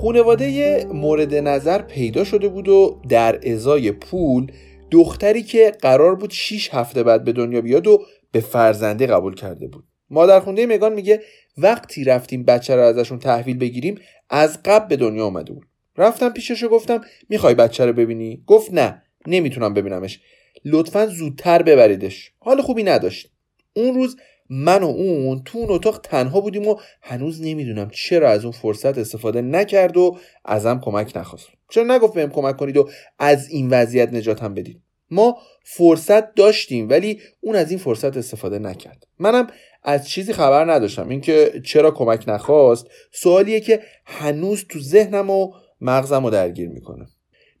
خونواده مورد نظر پیدا شده بود و در ازای پول دختری که قرار بود 6 هفته بعد به دنیا بیاد و به فرزنده قبول کرده بود. مادرخونده مگان میگه وقتی رفتیم بچه رو ازشون تحویل بگیریم از قبل به دنیا آمده بود. رفتم پیشش و گفتم می‌خوای بچه رو ببینی؟ گفت نه نمی‌تونم ببینمش. لطفا زودتر ببریدش. حال خوبی نداشت. اون روز من و اون تو اون اتاق تنها بودیم و هنوز نمی‌دونم چرا از اون فرصت استفاده نکرد و ازم کمک نخواست. چرا نگفت بهم کمک کنید و از این وضعیت نجاتم بدید؟ ما فرصت داشتیم ولی اون از این فرصت استفاده نکرد. منم از چیزی خبر نداشتم. اینکه چرا کمک نخواست سوالیه که هنوز تو ذهنم و مغزم رو درگیر می‌کنه.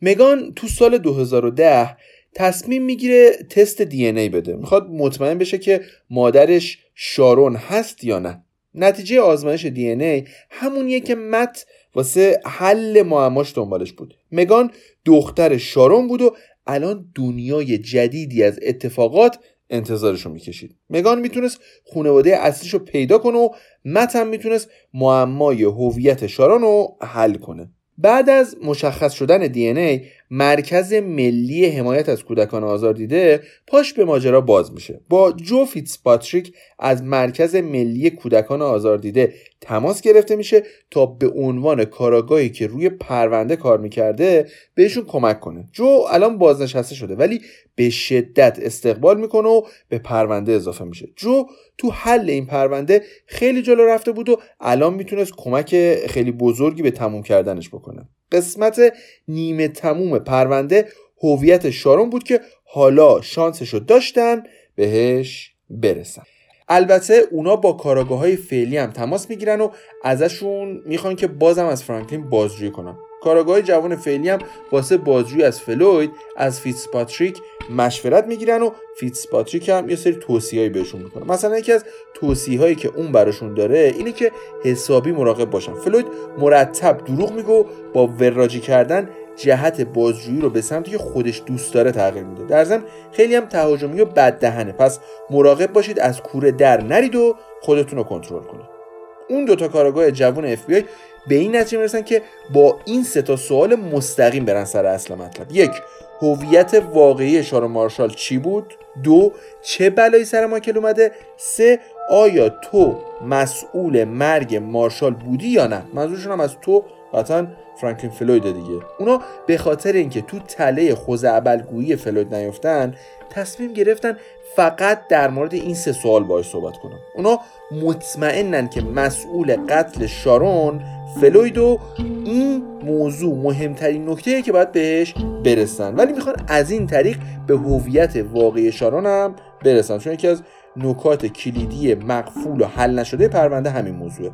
مگان تو سال 2010 تصمیم می‌گیره تست دی ای بده. می‌خواد مطمئن بشه که مادرش شارون هست یا نه. نتیجه آزمایش دی ای همونیه که مت واسه حل معماش دنبالش بود. مگان دختر شارون بود و الان دنیای جدیدی از اتفاقات انتظارشو می‌کشید. مگان می‌تونست خانواده اصلیش رو پیدا کنه و مت هم می‌تونست معمای هویت شارون رو حل کنه. بعد از مشخص شدن دی ای مرکز ملی حمایت از کودکان آزار دیده پاش به ماجرا باز میشه. با جو فیتس پاتریک از مرکز ملی کودکان آزار دیده تماس گرفته میشه تا به عنوان کاراگاهی که روی پرونده کار می‌کرده بهشون کمک کنه. جو الان بازنشسته شده ولی به شدت استقبال می‌کنه و به پرونده اضافه میشه. جو تو حل این پرونده خیلی جلو رفته بود و الان می‌تونست کمک خیلی بزرگی به تموم کردنش بکنه. قسمت نیمه تموم پرونده هویت شارون بود که حالا شانسشو داشتن بهش برسن. البته اونا با کاراگاه های فعلی هم تماس می‌گیرن و ازشون می‌خوان که بازم از فرانکلین بازجویی کنن. کاراگاه جوان فعلی هم واسه بازجویی از فلوید از فیتسپاتریک مشورت می‌گیرن و فیتسپاتریک هم یه سری توصیه‌ای بهشون می‌کنه مثلا یکی از توصیه هایی که اون براشون داره اینه که حسابی مراقب باشن. فلوید مرتب دروغ میگه با وراجی کردن جهت بازجویی رو به سمتی که خودش دوست داره تغییر میده. در ضمن خیلی هم تهاجمی و بددهنه. پس مراقب باشید از کوره در نرید و خودتون رو کنترل کنید. اون دوتا کاراگاه جوون اف بی به این نتیجه می‌رسن که با این سه تا سوال مستقیم برن سر اصل مطلب. یک هویت واقعی شارو مارشال چی بود؟ دو چه بلایی سر ماکل اومده؟ سه آیا تو مسئول مرگ مارشال بودی یا نه؟ منظورشون هم از تو قطعا فرانکلین فلوید دیگه. اونا به خاطر اینکه تو تله خوز عبلگویی فلوید نیفتن تصمیم گرفتن فقط در مورد این سه سوال باید صحبت کنن. اونا مطمئنن که مسئول قتل شارون فلویده و این موضوع مهمترین نکته که باید بهش برسن. ولی می‌خوان از این طریق به هویت واقعی شارون هم برسن. چون یکی از نکات کلیدی مغفول و حل نشده پرونده همین موضوعه.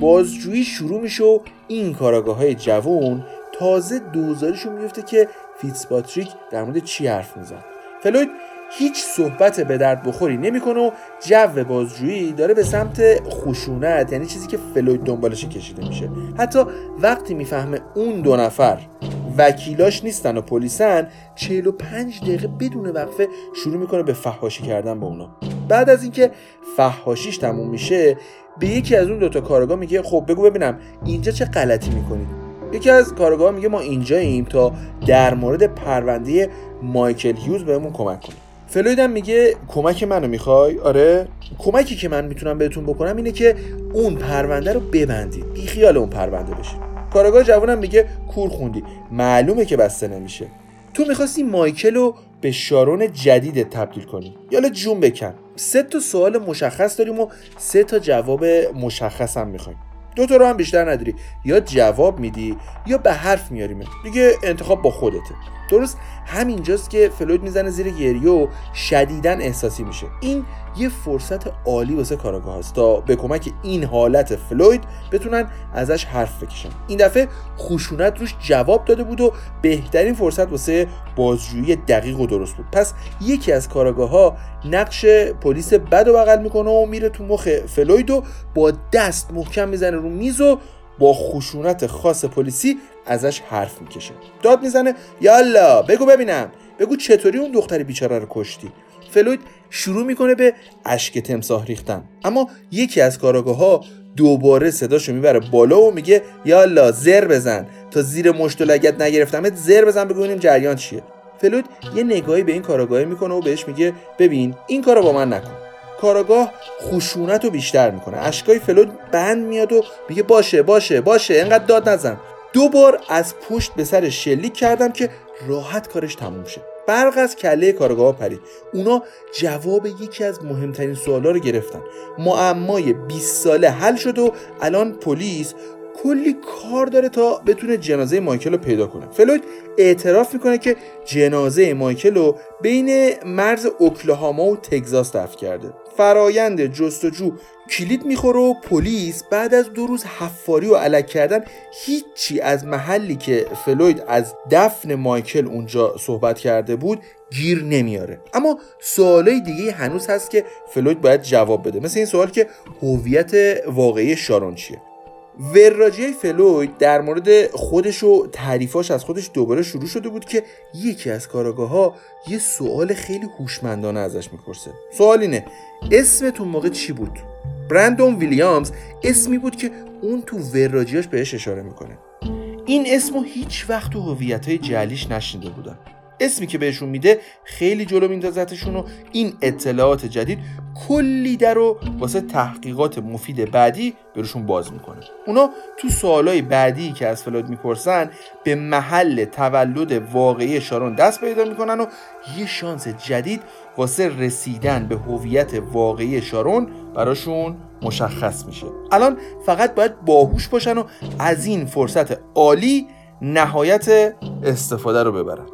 بازجویی شروع میشه و این کاراگاه های جوون تازه دوزاریشون میفته که فیتسپاتریک در مورد چی حرف میزنه فلوید هیچ صحبت به درد بخوری نمی‌کنه و جو بازجویی داره به سمت خشونت یعنی چیزی که فلوید دنبالش کشیده میشه. حتی وقتی می‌فهمه اون دو نفر وکیلاش نیستن و پلیسن 45 دقیقه بدون وقفه شروع می‌کنه به فحاشی کردن با اونا. بعد از اینکه فحاشیش تموم میشه به یکی از اون دوتا کارگاه میگه خب بگو ببینم اینجا چه غلطی می‌کنید؟ یکی از کارگاه میگه ما اینجاییم تا در مورد پرونده مایکل هیوز بهمون کمک کنیم فلوید هم میگه کمک منو می‌خوای؟ آره. کمکی که من می‌تونم بهتون بکنم اینه که اون پرونده رو ببندید بی خیال اون پرونده بشید کارگاه جوانم میگه کور خوندی. معلومه که بسته نمیشه. تو می‌خواستی مایکل رو به شارون جدید تبدیل کنی. یالا جون بکن. سه تا سوال مشخص داریم و سه تا جواب مشخص هم می‌خوایم. دو تا رو هم بیشتر نداری. یا جواب میدی یا به حرف میاریم دیگه انتخاب با خودته. درست همینجاست که فلوید می‌زنه زیر گریه و شدیدن احساسی میشه. این یه فرصت عالی واسه کاراگاه هست تا به کمک این حالت فلوید بتونن ازش حرف بکشن. این دفعه خشونت روش جواب داده بود و بهترین فرصت واسه بازجویی دقیق و درست بود. پس یکی از کاراگاه ها نقش پلیس بد و بغل می‌کنه و میره تو مخ فلوید و با دست محکم می‌زنه رو میز و با خشونت خاص پلیسی ازش حرف می‌کشه. داد می‌زنه یالا بگو ببینم. بگو چطوری اون دختر بیچاره رو کشتی. فلوید شروع می‌کنه به اشک تمساه ریختن. اما یکی از کاراگاه ها دوباره صداشو می‌بره بالا و میگه یالا زر بزن. تا زیر مشت و لگت نگرفتمت زر بزن ببینیم جریان چیه. فلوید یه نگاهی به این کاراگاهی می‌کنه و بهش میگه ببین این کارو با من نکن. کاراگاه خشونت رو بیشتر می‌کنه. اشکای فلود بند میاد و میگه باشه باشه باشه انقدر داد نزن. دو بار از پشت به سر شلیک کردم که راحت کارش تموم شه. برق از کله کارگاه پرید. اونا جواب یکی از مهمترین سوالا رو گرفتن. معمای 20 ساله حل شد و الان پلیس کلی کار داره تا بتونه جنازه مایکل رو پیدا کنه. فلوید اعتراف می‌کنه که جنازه مایکل رو بین مرز اوکلاهاما و تگزاس دفن کرده. فرایند جستجو کلید می‌خوره و پلیس بعد از دو روز حفاری و علک کردن هیچی از محلی که فلوید از دفن مایکل اونجا صحبت کرده بود گیر نمیاره. اما سوالای دیگه هنوز هست که فلوید باید جواب بده. مثل این سوال که هویت واقعی شارون چیه؟ وراجی فلوید در مورد خودش و تعریفاش از خودش دوباره شروع شده بود که یکی از کاراگاه ها یه سوال خیلی هوشمندانه ازش می‌پرسه. سوال اینه اسمتون موقع چی بود؟ برندون ویلیامز اسمی بود که اون تو وراجیاش بهش اشاره می‌کنه. این اسمو هیچ وقت تو هویت های جلیش نشنیده بودن. اسمی که بهشون میده خیلی جلو میندازتشون و این اطلاعات جدید کلی در رو واسه تحقیقات مفید بعدی برشون باز می‌کنه. اونا تو سوالای بعدی که از فلاد می‌پرسن به محل تولد واقعی شارون دست پیدا می‌کنن و یه شانس جدید واسه رسیدن به هویت واقعی شارون براشون مشخص میشه. الان فقط باید باهوش باشن و از این فرصت عالی نهایت استفاده رو ببرن.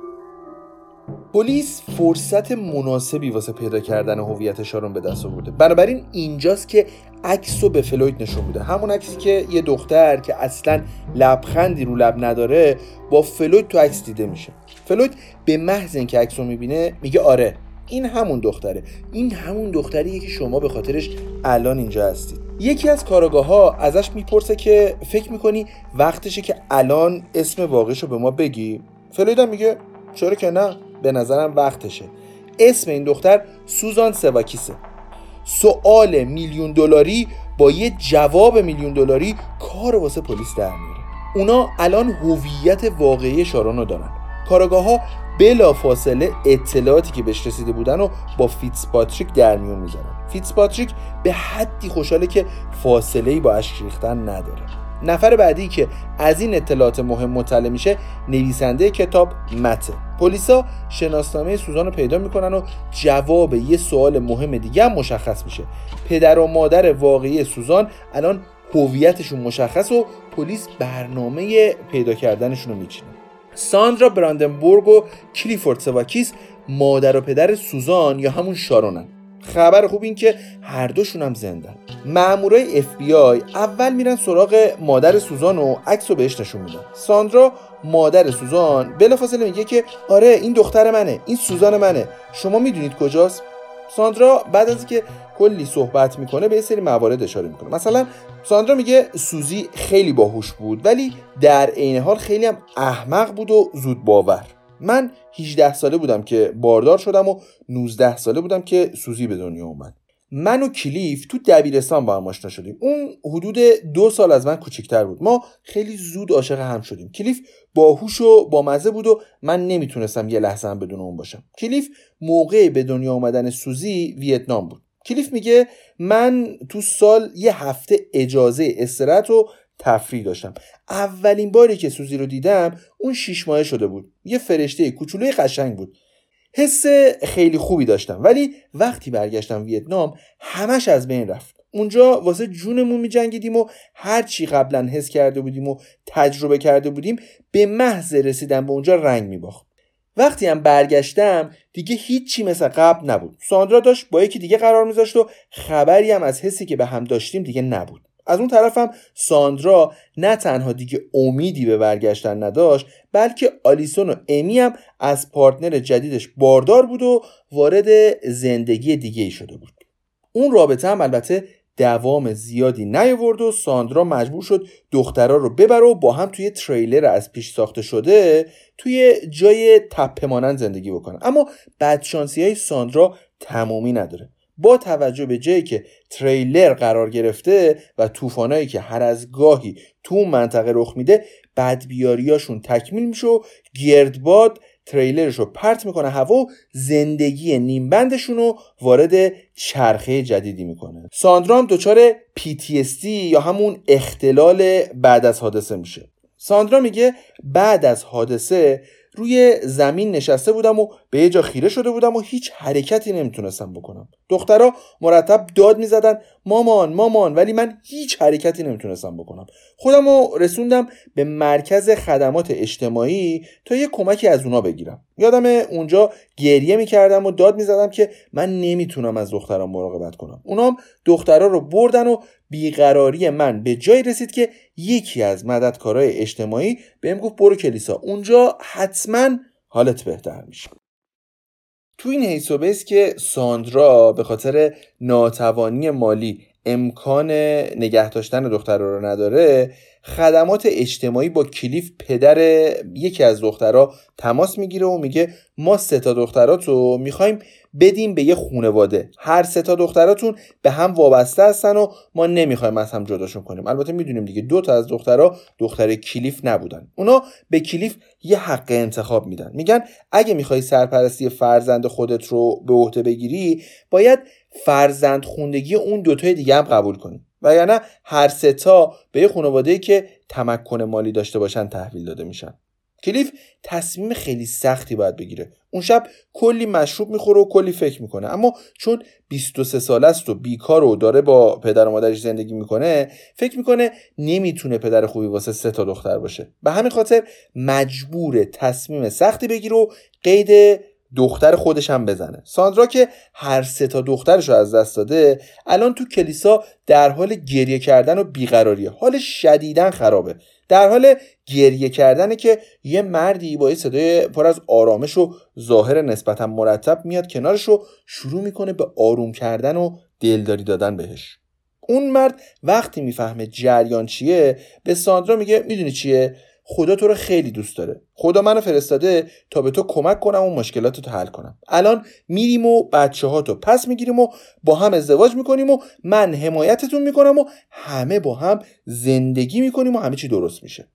پلیس فرصت مناسبی واسه پیدا کردن هویت شارون به دست آورده. بنابراین اینجاست که عکس رو به فلوید نشون میده. همون عکسی که یه دختر که اصلا لبخندی رو لب نداره با فلوید تو عکس دیده میشه. فلوید به محض اینکه عکس رو می‌بینه میگه آره این همون دختره. این همون دختریه که شما به خاطرش الان اینجا هستید. یکی از کاراگاه ازش می‌پرسه که فکر می‌کنی وقتشه که الان اسم واقعیشو به ما بگی؟ فلوید هم میگه چرا که نه. به نظرم وقتشه. اسم این دختر سوزان سواکیسه. سوال میلیون دلاری با یه جواب میلیون دلاری کار واسه پلیس در میاره. اونا الان هویت واقعی شارون رو دارن. کاراگاه ها بلا فاصله اطلاعاتی که بهش رسیده بودن و با فیتس پاتریک در میون می‌ذارن. فیتس پاتریک به حدی خوشحاله که فاصله ای با اشک ریختن نداره. نفر بعدی که از این اطلاعات مهم مطلع میشه نویسنده کتاب مته پلیسا شناسنامه سوزان رو پیدا می‌کنن و جواب یه سوال مهم دیگه هم مشخص میشه. پدر و مادر واقعی سوزان الان هویتشون مشخص و پلیس برنامه پیدا کردنشون رو میچینه. ساندرا براندنبورگ و کلیفورد سواکیس مادر و پدر سوزان یا همون شارونن. خبر خوب این که هر دوشون هم زندن. مامورای اف بی آی اول میرن سراغ مادر سوزان و عکس رو بهش نشون میدن. ساندرا مادر سوزان بلافاصله میگه که آره این دختر منه این سوزان منه. شما می‌دونید کجاست؟ ساندرا بعد از اینکه کلی صحبت می‌کنه به سری موارد اشاره می‌کنه. مثلا ساندرا میگه سوزی خیلی باهوش بود ولی در عین حال خیلی هم احمق بود و زود باور من 18 ساله بودم که باردار شدم و 19 ساله بودم که سوزی به دنیا اومد. من و کلیف تو دبیرستان با هم آشنا شدیم. اون حدود دو سال از من کوچکتر بود. ما خیلی زود عاشق هم شدیم. کلیف باهوش و با مزه بود و من نمی‌تونستم یه لحظه هم بدون اون باشم. کلیف موقع به دنیا آمدن سوزی ویتنام بود. کلیف میگه من تو سال یه هفته اجازه استراحت و تفریح داشتم. اولین باری که سوزی رو دیدم اون شیش ماهه شده بود. یه فرشته کوچولوی قشنگ بود. حس خیلی خوبی داشتم. ولی وقتی برگشتم ویتنام همش از بین رفت. اونجا واسه جونمون می جنگیدیم و هر چی قبلا حس کرده بودیم و تجربه کرده بودیم به محض رسیدن به اونجا رنگ می باخت وقتی هم برگشتم دیگه هیچی مثل قبل نبود. ساندرا داشت با یکی دیگه قرار میذاشت و خبری هم از حسی که به هم داشتیم دیگه نبود. از اون طرفم ساندرا نه تنها دیگه امیدی به برگشتن نداشت بلکه آلیسون و امی هم از پارتنر جدیدش باردار بود و وارد زندگی دیگه ای شده بود. اون رابطه هم البته دوام زیادی نیاورد و ساندرا مجبور شد دخترها رو ببره و با هم توی تریلر از پیش ساخته شده توی جای تپه مانند زندگی بکنن اما بدشانسی های ساندرا تمامی نداره. با توجه به جایی که تریلر قرار گرفته و طوفانایی که هر از گاهی تو منطقه رخ میده بدبیاریاشون تکمیل میشه و گردباد تریلرش رو پرت می‌کنه هوا و زندگی نیمبندشون رو وارد چرخه جدیدی می‌کنه. ساندرام دچار PTSD یا همون اختلال بعد از حادثه میشه. ساندرا میگه بعد از حادثه روی زمین نشسته بودم و به یه جا خیره شده بودم و هیچ حرکتی نمی‌تونستم بکنم. دخترها مرتب داد می‌زدن مامان مامان ولی من هیچ حرکتی نمی‌تونستم بکنم. خودم رو رسوندم به مرکز خدمات اجتماعی تا یه کمکی از اونا بگیرم. یادم اونجا گریه می‌کردم و داد می‌زدم که من نمی‌تونم از دختران مراقبت کنم. اونام دخترها رو بردن و بیقراری من به جای رسید که یکی از مددکارای اجتماعی بهم گفت برو کلیسا اونجا حتما حالت بهتر میشه. تو این حیث و که ساندرا به خاطر ناتوانی مالی امکان نگه داشتن دختر رو نداره خدمات اجتماعی با کلیف پدر یکی از دخترها تماس می‌گیره و میگه ما سه تا دختراتو می‌خوایم بدیم به یه خونواده. هر سه تا دختراتون به هم وابسته هستن و ما نمی‌خوایم از هم جداشون کنیم. البته می‌دونیم دیگه دو تا از دخترها دختر کلیف نبودن. اونا به کلیف یه حق انتخاب میدن. میگن اگه می‌خوای سرپرستی فرزند خودت رو به عهده بگیری باید فرزند خوندگی اون دوتای دیگه هم قبول کنی. و یا نه هر ستا به یه خانواده که تمکن مالی داشته باشن تحویل داده میشن. کلیف تصمیم خیلی سختی باید بگیره. اون شب کلی مشروب می‌خوره و کلی فکر می‌کنه. اما چون 23 ساله است و بیکار و داره با پدر و مادرش زندگی می‌کنه فکر می‌کنه نمی‌تونه پدر خوبی واسه سه تا دختر باشه. به همین خاطر مجبور تصمیم سختی بگیره و قید دختر خودش هم بزنه. ساندرا که هر سه تا دخترش رو از دست داده الان تو کلیسا در حال گریه کردن و بیقراریه. حال شدیدن خرابه. در حال گریه کردنه که یه مردی با یه صدای پر از آرامش و ظاهر نسبتا مرتب میاد کنارش رو شروع می‌کنه به آروم کردن و دلداری دادن بهش. اون مرد وقتی می‌فهمه جریان چیه به ساندرا میگه می‌دونی چیه؟ خدا تو رو خیلی دوست داره. خدا منو فرستاده تا به تو کمک کنم و مشکلات تو حل کنم. الان میریم و بچه ها تو پس می‌گیریم و با هم ازدواج می‌کنیم و من حمایتتون می‌کنم و همه با هم زندگی می‌کنیم و همه چی درست میشه.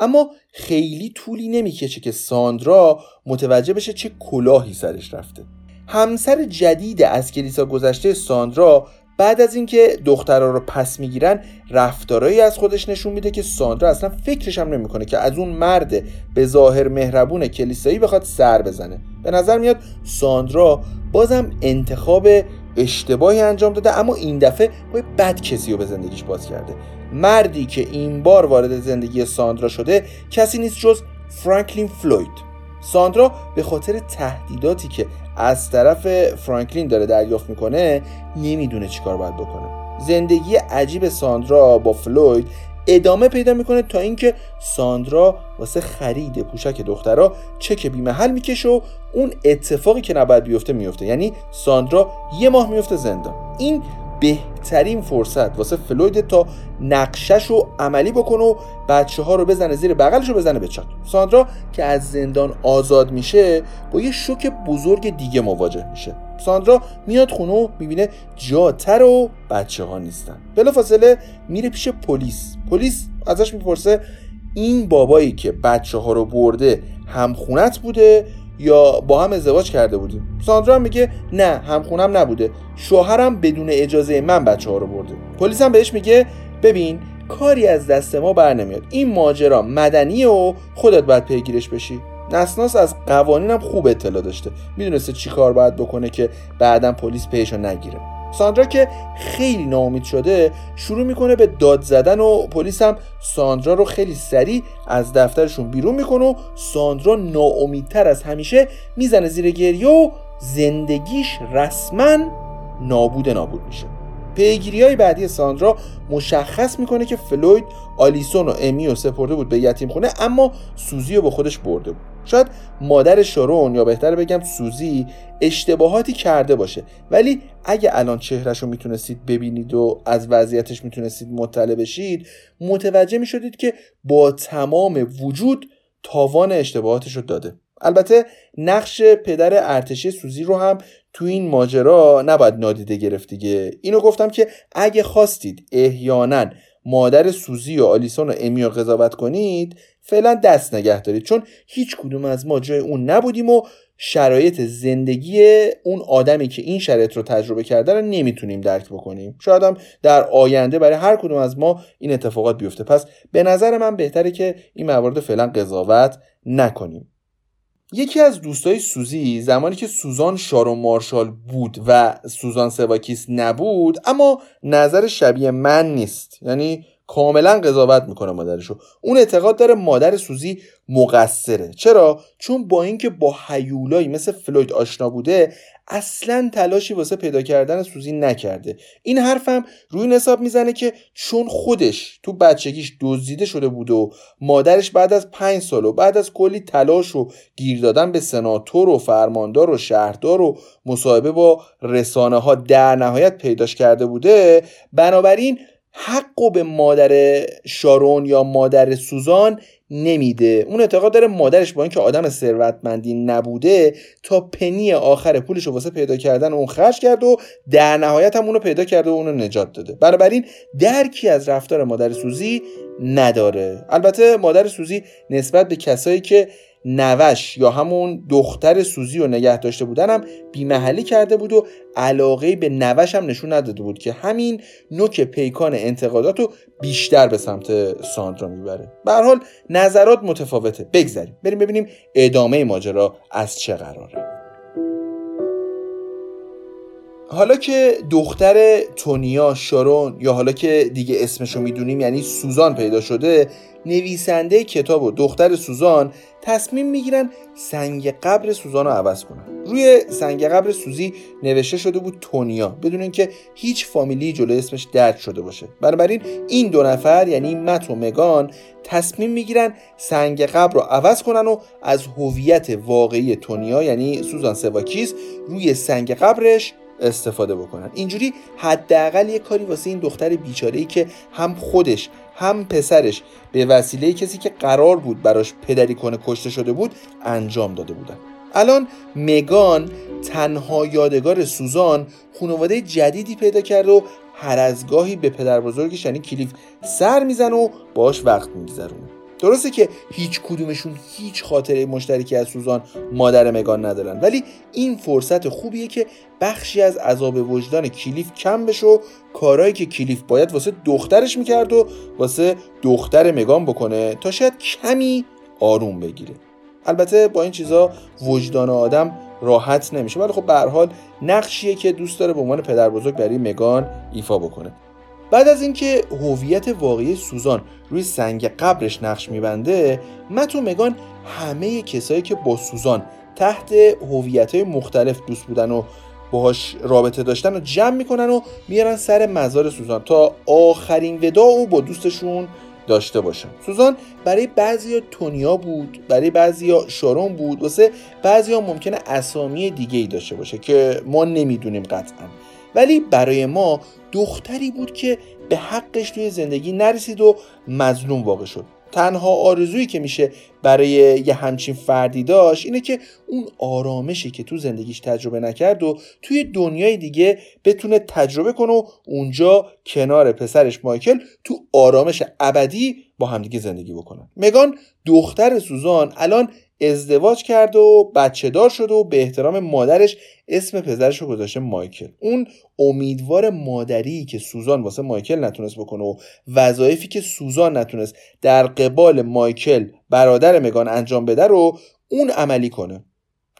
اما خیلی طولی نمی‌کشه که ساندرا متوجه بشه چه کلاهی سرش رفته. همسر جدید از کلیسا گذشته ساندرا بعد از اینکه دخترها رو پس می‌گیرن رفتارهایی از خودش نشون میده که ساندرا اصلا فکرش هم نمی‌کنه که از اون مرد به ظاهر مهربون کلیسایی بخواد سر بزنه. به نظر میاد ساندرا بازم انتخاب اشتباهی انجام داده اما این دفعه با بد کسی رو به زندگیش باز کرده. مردی که این بار وارد زندگی ساندرا شده کسی نیست جز فرانکلین فلوید. ساندرا به خاطر تهدیداتی که از طرف فرانکلین داره دریافت می‌کنه نمی‌دونه چیکار باید بکنه. زندگی عجیب ساندرا با فلوید ادامه پیدا می‌کنه تا اینکه ساندرا واسه خرید پوشک دخترها چک بیمحل می‌کشه و اون اتفاقی که نباید بیفته میفته یعنی ساندرا یه ماه میفته زندان. این بهترین فرصت. واسه فلوید تا نقشش رو عملی بکنه و بچه ها رو بزنه زیر بغلش رو بزنه به ساندرا که از زندان آزاد میشه با یه شوک بزرگ دیگه مواجه میشه. ساندرا میاد خونه و می‌بینه جاتر و بچه ها نیستن. بلا فاصله میره پیش پلیس. پلیس ازش می‌پرسه این بابایی که بچه ها رو برده همخونت بوده؟ یا با هم ازدواج کرده بودیم. ساندرا میگه نه همخونم نبوده. شوهرم بدون اجازه من بچه ها رو برده. پلیس هم بهش میگه ببین کاری از دست ما بر نمیاد. این ماجرا مدنیه و خودت باید پیگیرش بشی. نسناس از قوانینم خوب اطلاع داشته. می‌دونسته چی کار باید بکنه که بعدا پلیس پیشو نگیره. ساندرا که خیلی ناامید شده شروع می‌کنه به داد زدن و پلیس هم ساندرا رو خیلی سریع از دفترشون بیرون می‌کنه و ساندرا ناامیدتر از همیشه می‌زنه زیر گریه و زندگیش رسما نابود نابود میشه. پیگیری های بعدی ساندرا مشخص می‌کنه که فلوید آلیسون و امی سپرده بود به یتیم خونه اما سوزی رو با خودش برده بود. شاید مادر شارون یا بهتر بگم سوزی اشتباهاتی کرده باشه. ولی اگه الان چهرش رو می‌تونستید ببینید و از وضعیتش می‌تونستید مطلع بشید متوجه می‌شدید که با تمام وجود تاوان اشتباهاتش رو داده. البته نقش پدر ارتشی سوزی رو هم تو این ماجرا نباید نادیده گرفت دیگه. اینو گفتم که اگه خواستید احیانا مادر سوزی و آلیسون و امی رو قضاوت کنید فعلا دست نگه دارید. چون هیچ کدوم از ما جای اون نبودیم و شرایط زندگی اون آدمی که این شرایط رو تجربه کرده رو نمی‌تونیم درک بکنیم. شاید هم در آینده برای هر کدوم از ما این اتفاقات بیفته. پس به نظر من بهتره که این موارد فعلا قضاوت نکنیم. یکی از دوستای سوزی زمانی که سوزان شارون مارشال بود و سوزان سواکیس نبود اما نظر شبیه من نیست. یعنی کاملا قضاوت می‌کنه مادرشو. اون اعتقاد داره مادر سوزی مقصره. چرا؟ چون با اینکه با حیولایی مثل فلوید آشنا بوده اصلا تلاشی واسه پیدا کردن سوزی نکرده. این حرفم روی این حساب می‌زنه که چون خودش تو بچگیش دزدیده شده بود و مادرش بعد از پنج سال و بعد از کلی تلاش و گیر دادن به سناتور و فرماندار و شهردار و مصاحبه با رسانه ها در نهایت پیداش کرده بوده بنابراین حق و به مادر شارون یا مادر سوزان نمیده. اون اعتقاد داره مادرش با اینکه آدم ثروتمندی نبوده تا پنی آخر پولش رو واسه پیدا کردن اون خرج کرد و در نهایت هم اونو پیدا کرده و اونو نجات داده. بنابراین درکی از رفتار مادر سوزی نداره. البته مادر سوزی نسبت به کسایی که نوش یا همون دختر سوزی رو نگه داشته بودن بیمحلی کرده بود و علاقه به نوش هم نشون نداده بود که همین نوک پیکان انتقادات رو بیشتر به سمت ساندرا می‌بره. به حال نظرات متفاوته. بگذریم. بریم ببینیم ادامه ماجرا از چه قراره. حالا که دختر تونیا شارون یا حالا که دیگه اسمشو می‌دونیم یعنی سوزان پیدا شده نویسنده کتاب و دختر سوزان تصمیم می‌گیرن سنگ قبر سوزان رو عوض کنن. روی سنگ قبر سوزی نوشته شده بود تونیا بدون اینکه هیچ فامیلی جلو اسمش درد شده باشه. بنابراین این دو نفر یعنی مت و مگان تصمیم می‌گیرن سنگ قبر رو عوض کنن و از هویت واقعی تونیا یعنی سوزان سواکیس روی سنگ قبرش استفاده بکنن. اینجوری حداقل یه کاری واسه این دختر بیچاره ای که هم خودش هم پسرش به وسیله کسی که قرار بود براش پدری کنه کشته شده بود انجام داده بودن. الان مگان تنها یادگار سوزان خانواده جدیدی پیدا کرده و هر از گاهی به پدر بزرگش یعنی کلیف سر میزن و باش وقت میگذرونه. درسته که هیچ کدومشون هیچ خاطره مشترکی از سوزان مادر مگان ندارن ولی این فرصت خوبیه که بخشی از عذاب وجدان کلیف کم بشه و کارهایی که کلیف باید واسه دخترش می‌کرد و واسه دختر مگان بکنه تا شاید کمی آروم بگیره. البته با این چیزا وجدان آدم راحت نمیشه ولی خب به حال نقشیه که دوست داره به عنوان پدر بزرگ برای مگان ایفا بکنه. بعد از اینکه هویت واقعی سوزان روی سنگ قبرش نقش میبنده مت و مگان همه کسایی که با سوزان تحت هویت مختلف دوست بودن و باهاش رابطه داشتن و جمع می‌کنن و میارن سر مزار سوزان تا آخرین ودا و با دوستشون داشته باشن سوزان برای بعضیا تونیا بود برای بعضیا شارون بود واسه بعضیا ممکنه اسامی دیگه ای داشته باشه که ما نمی‌دونیم قطعا. ولی برای ما دختری بود که به حقش توی زندگی نرسید و مظلوم واقع شد. تنها آرزویی که میشه برای یه همچین فردی داشت اینه که اون آرامشی که تو زندگیش تجربه نکرد و توی دنیای دیگه بتونه تجربه کنه و اونجا کنار پسرش مایکل تو آرامش ابدی با همدیگه زندگی بکنن مگان دختر سوزان الان ازدواج کرد و بچه دار شد و به احترام مادرش اسم پدرش رو گذاشته مایکل. اون امیدوار مادری که سوزان واسه مایکل نتونست بکنه و وظایفی که سوزان نتونست در قبال مایکل برادر مگان انجام بده رو اون عملی کنه.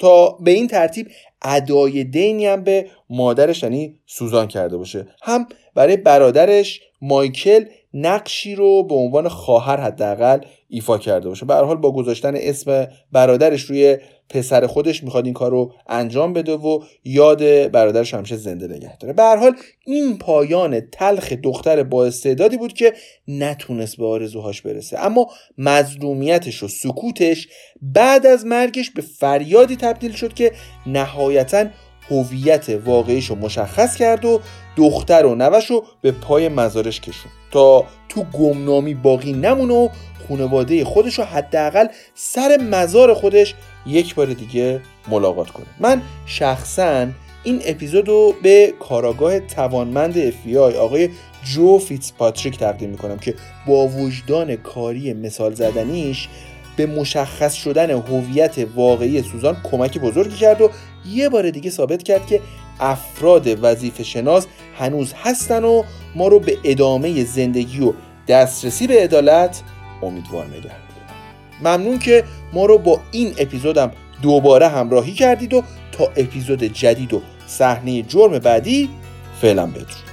تا به این ترتیب ادای دینی هم به مادرش یعنی سوزان کرده باشه. هم برای برادرش مایکل نقشی رو به عنوان خواهر حداقل ایفا کرده باشه. به حال با گذاشتن اسم برادرش روی پسر خودش می‌خواد این کار رو انجام بده و یاد برادرش همیشه زنده نگه داره. به حال این پایان تلخ دختر با استعدادی بود که نتونست به آرزوهاش برسه. اما مظلومیتش و سکوتش بعد از مرگش به فریادی تبدیل شد که نهایتا هویت واقعیش رو مشخص کرد و دختر و نوه‌ش رو به پای مزارش کشوند. تا تو گمنامی باقی نمونه و خانواده خودش رو حداقل سر مزار خودش یک بار دیگه ملاقات کنه. من شخصا این اپیزود رو به کاراگاه توانمند اف آقای جو فیتس پاتریک تقدیم می‌کنم که با وجدان کاری مثال زدنیش به مشخص شدن هویت واقعی سوزان کمک بزرگی کرد و یه بار دیگه ثابت کرد که افراد وظیفه شناس هنوز هستن و ما رو به ادامه زندگی و دسترسی به عدالت امیدوار نگه ممنون که ما رو با این اپیزودم دوباره همراهی کردید و تا اپیزود جدید و صحنه جرم بعدی فعلا بدرود.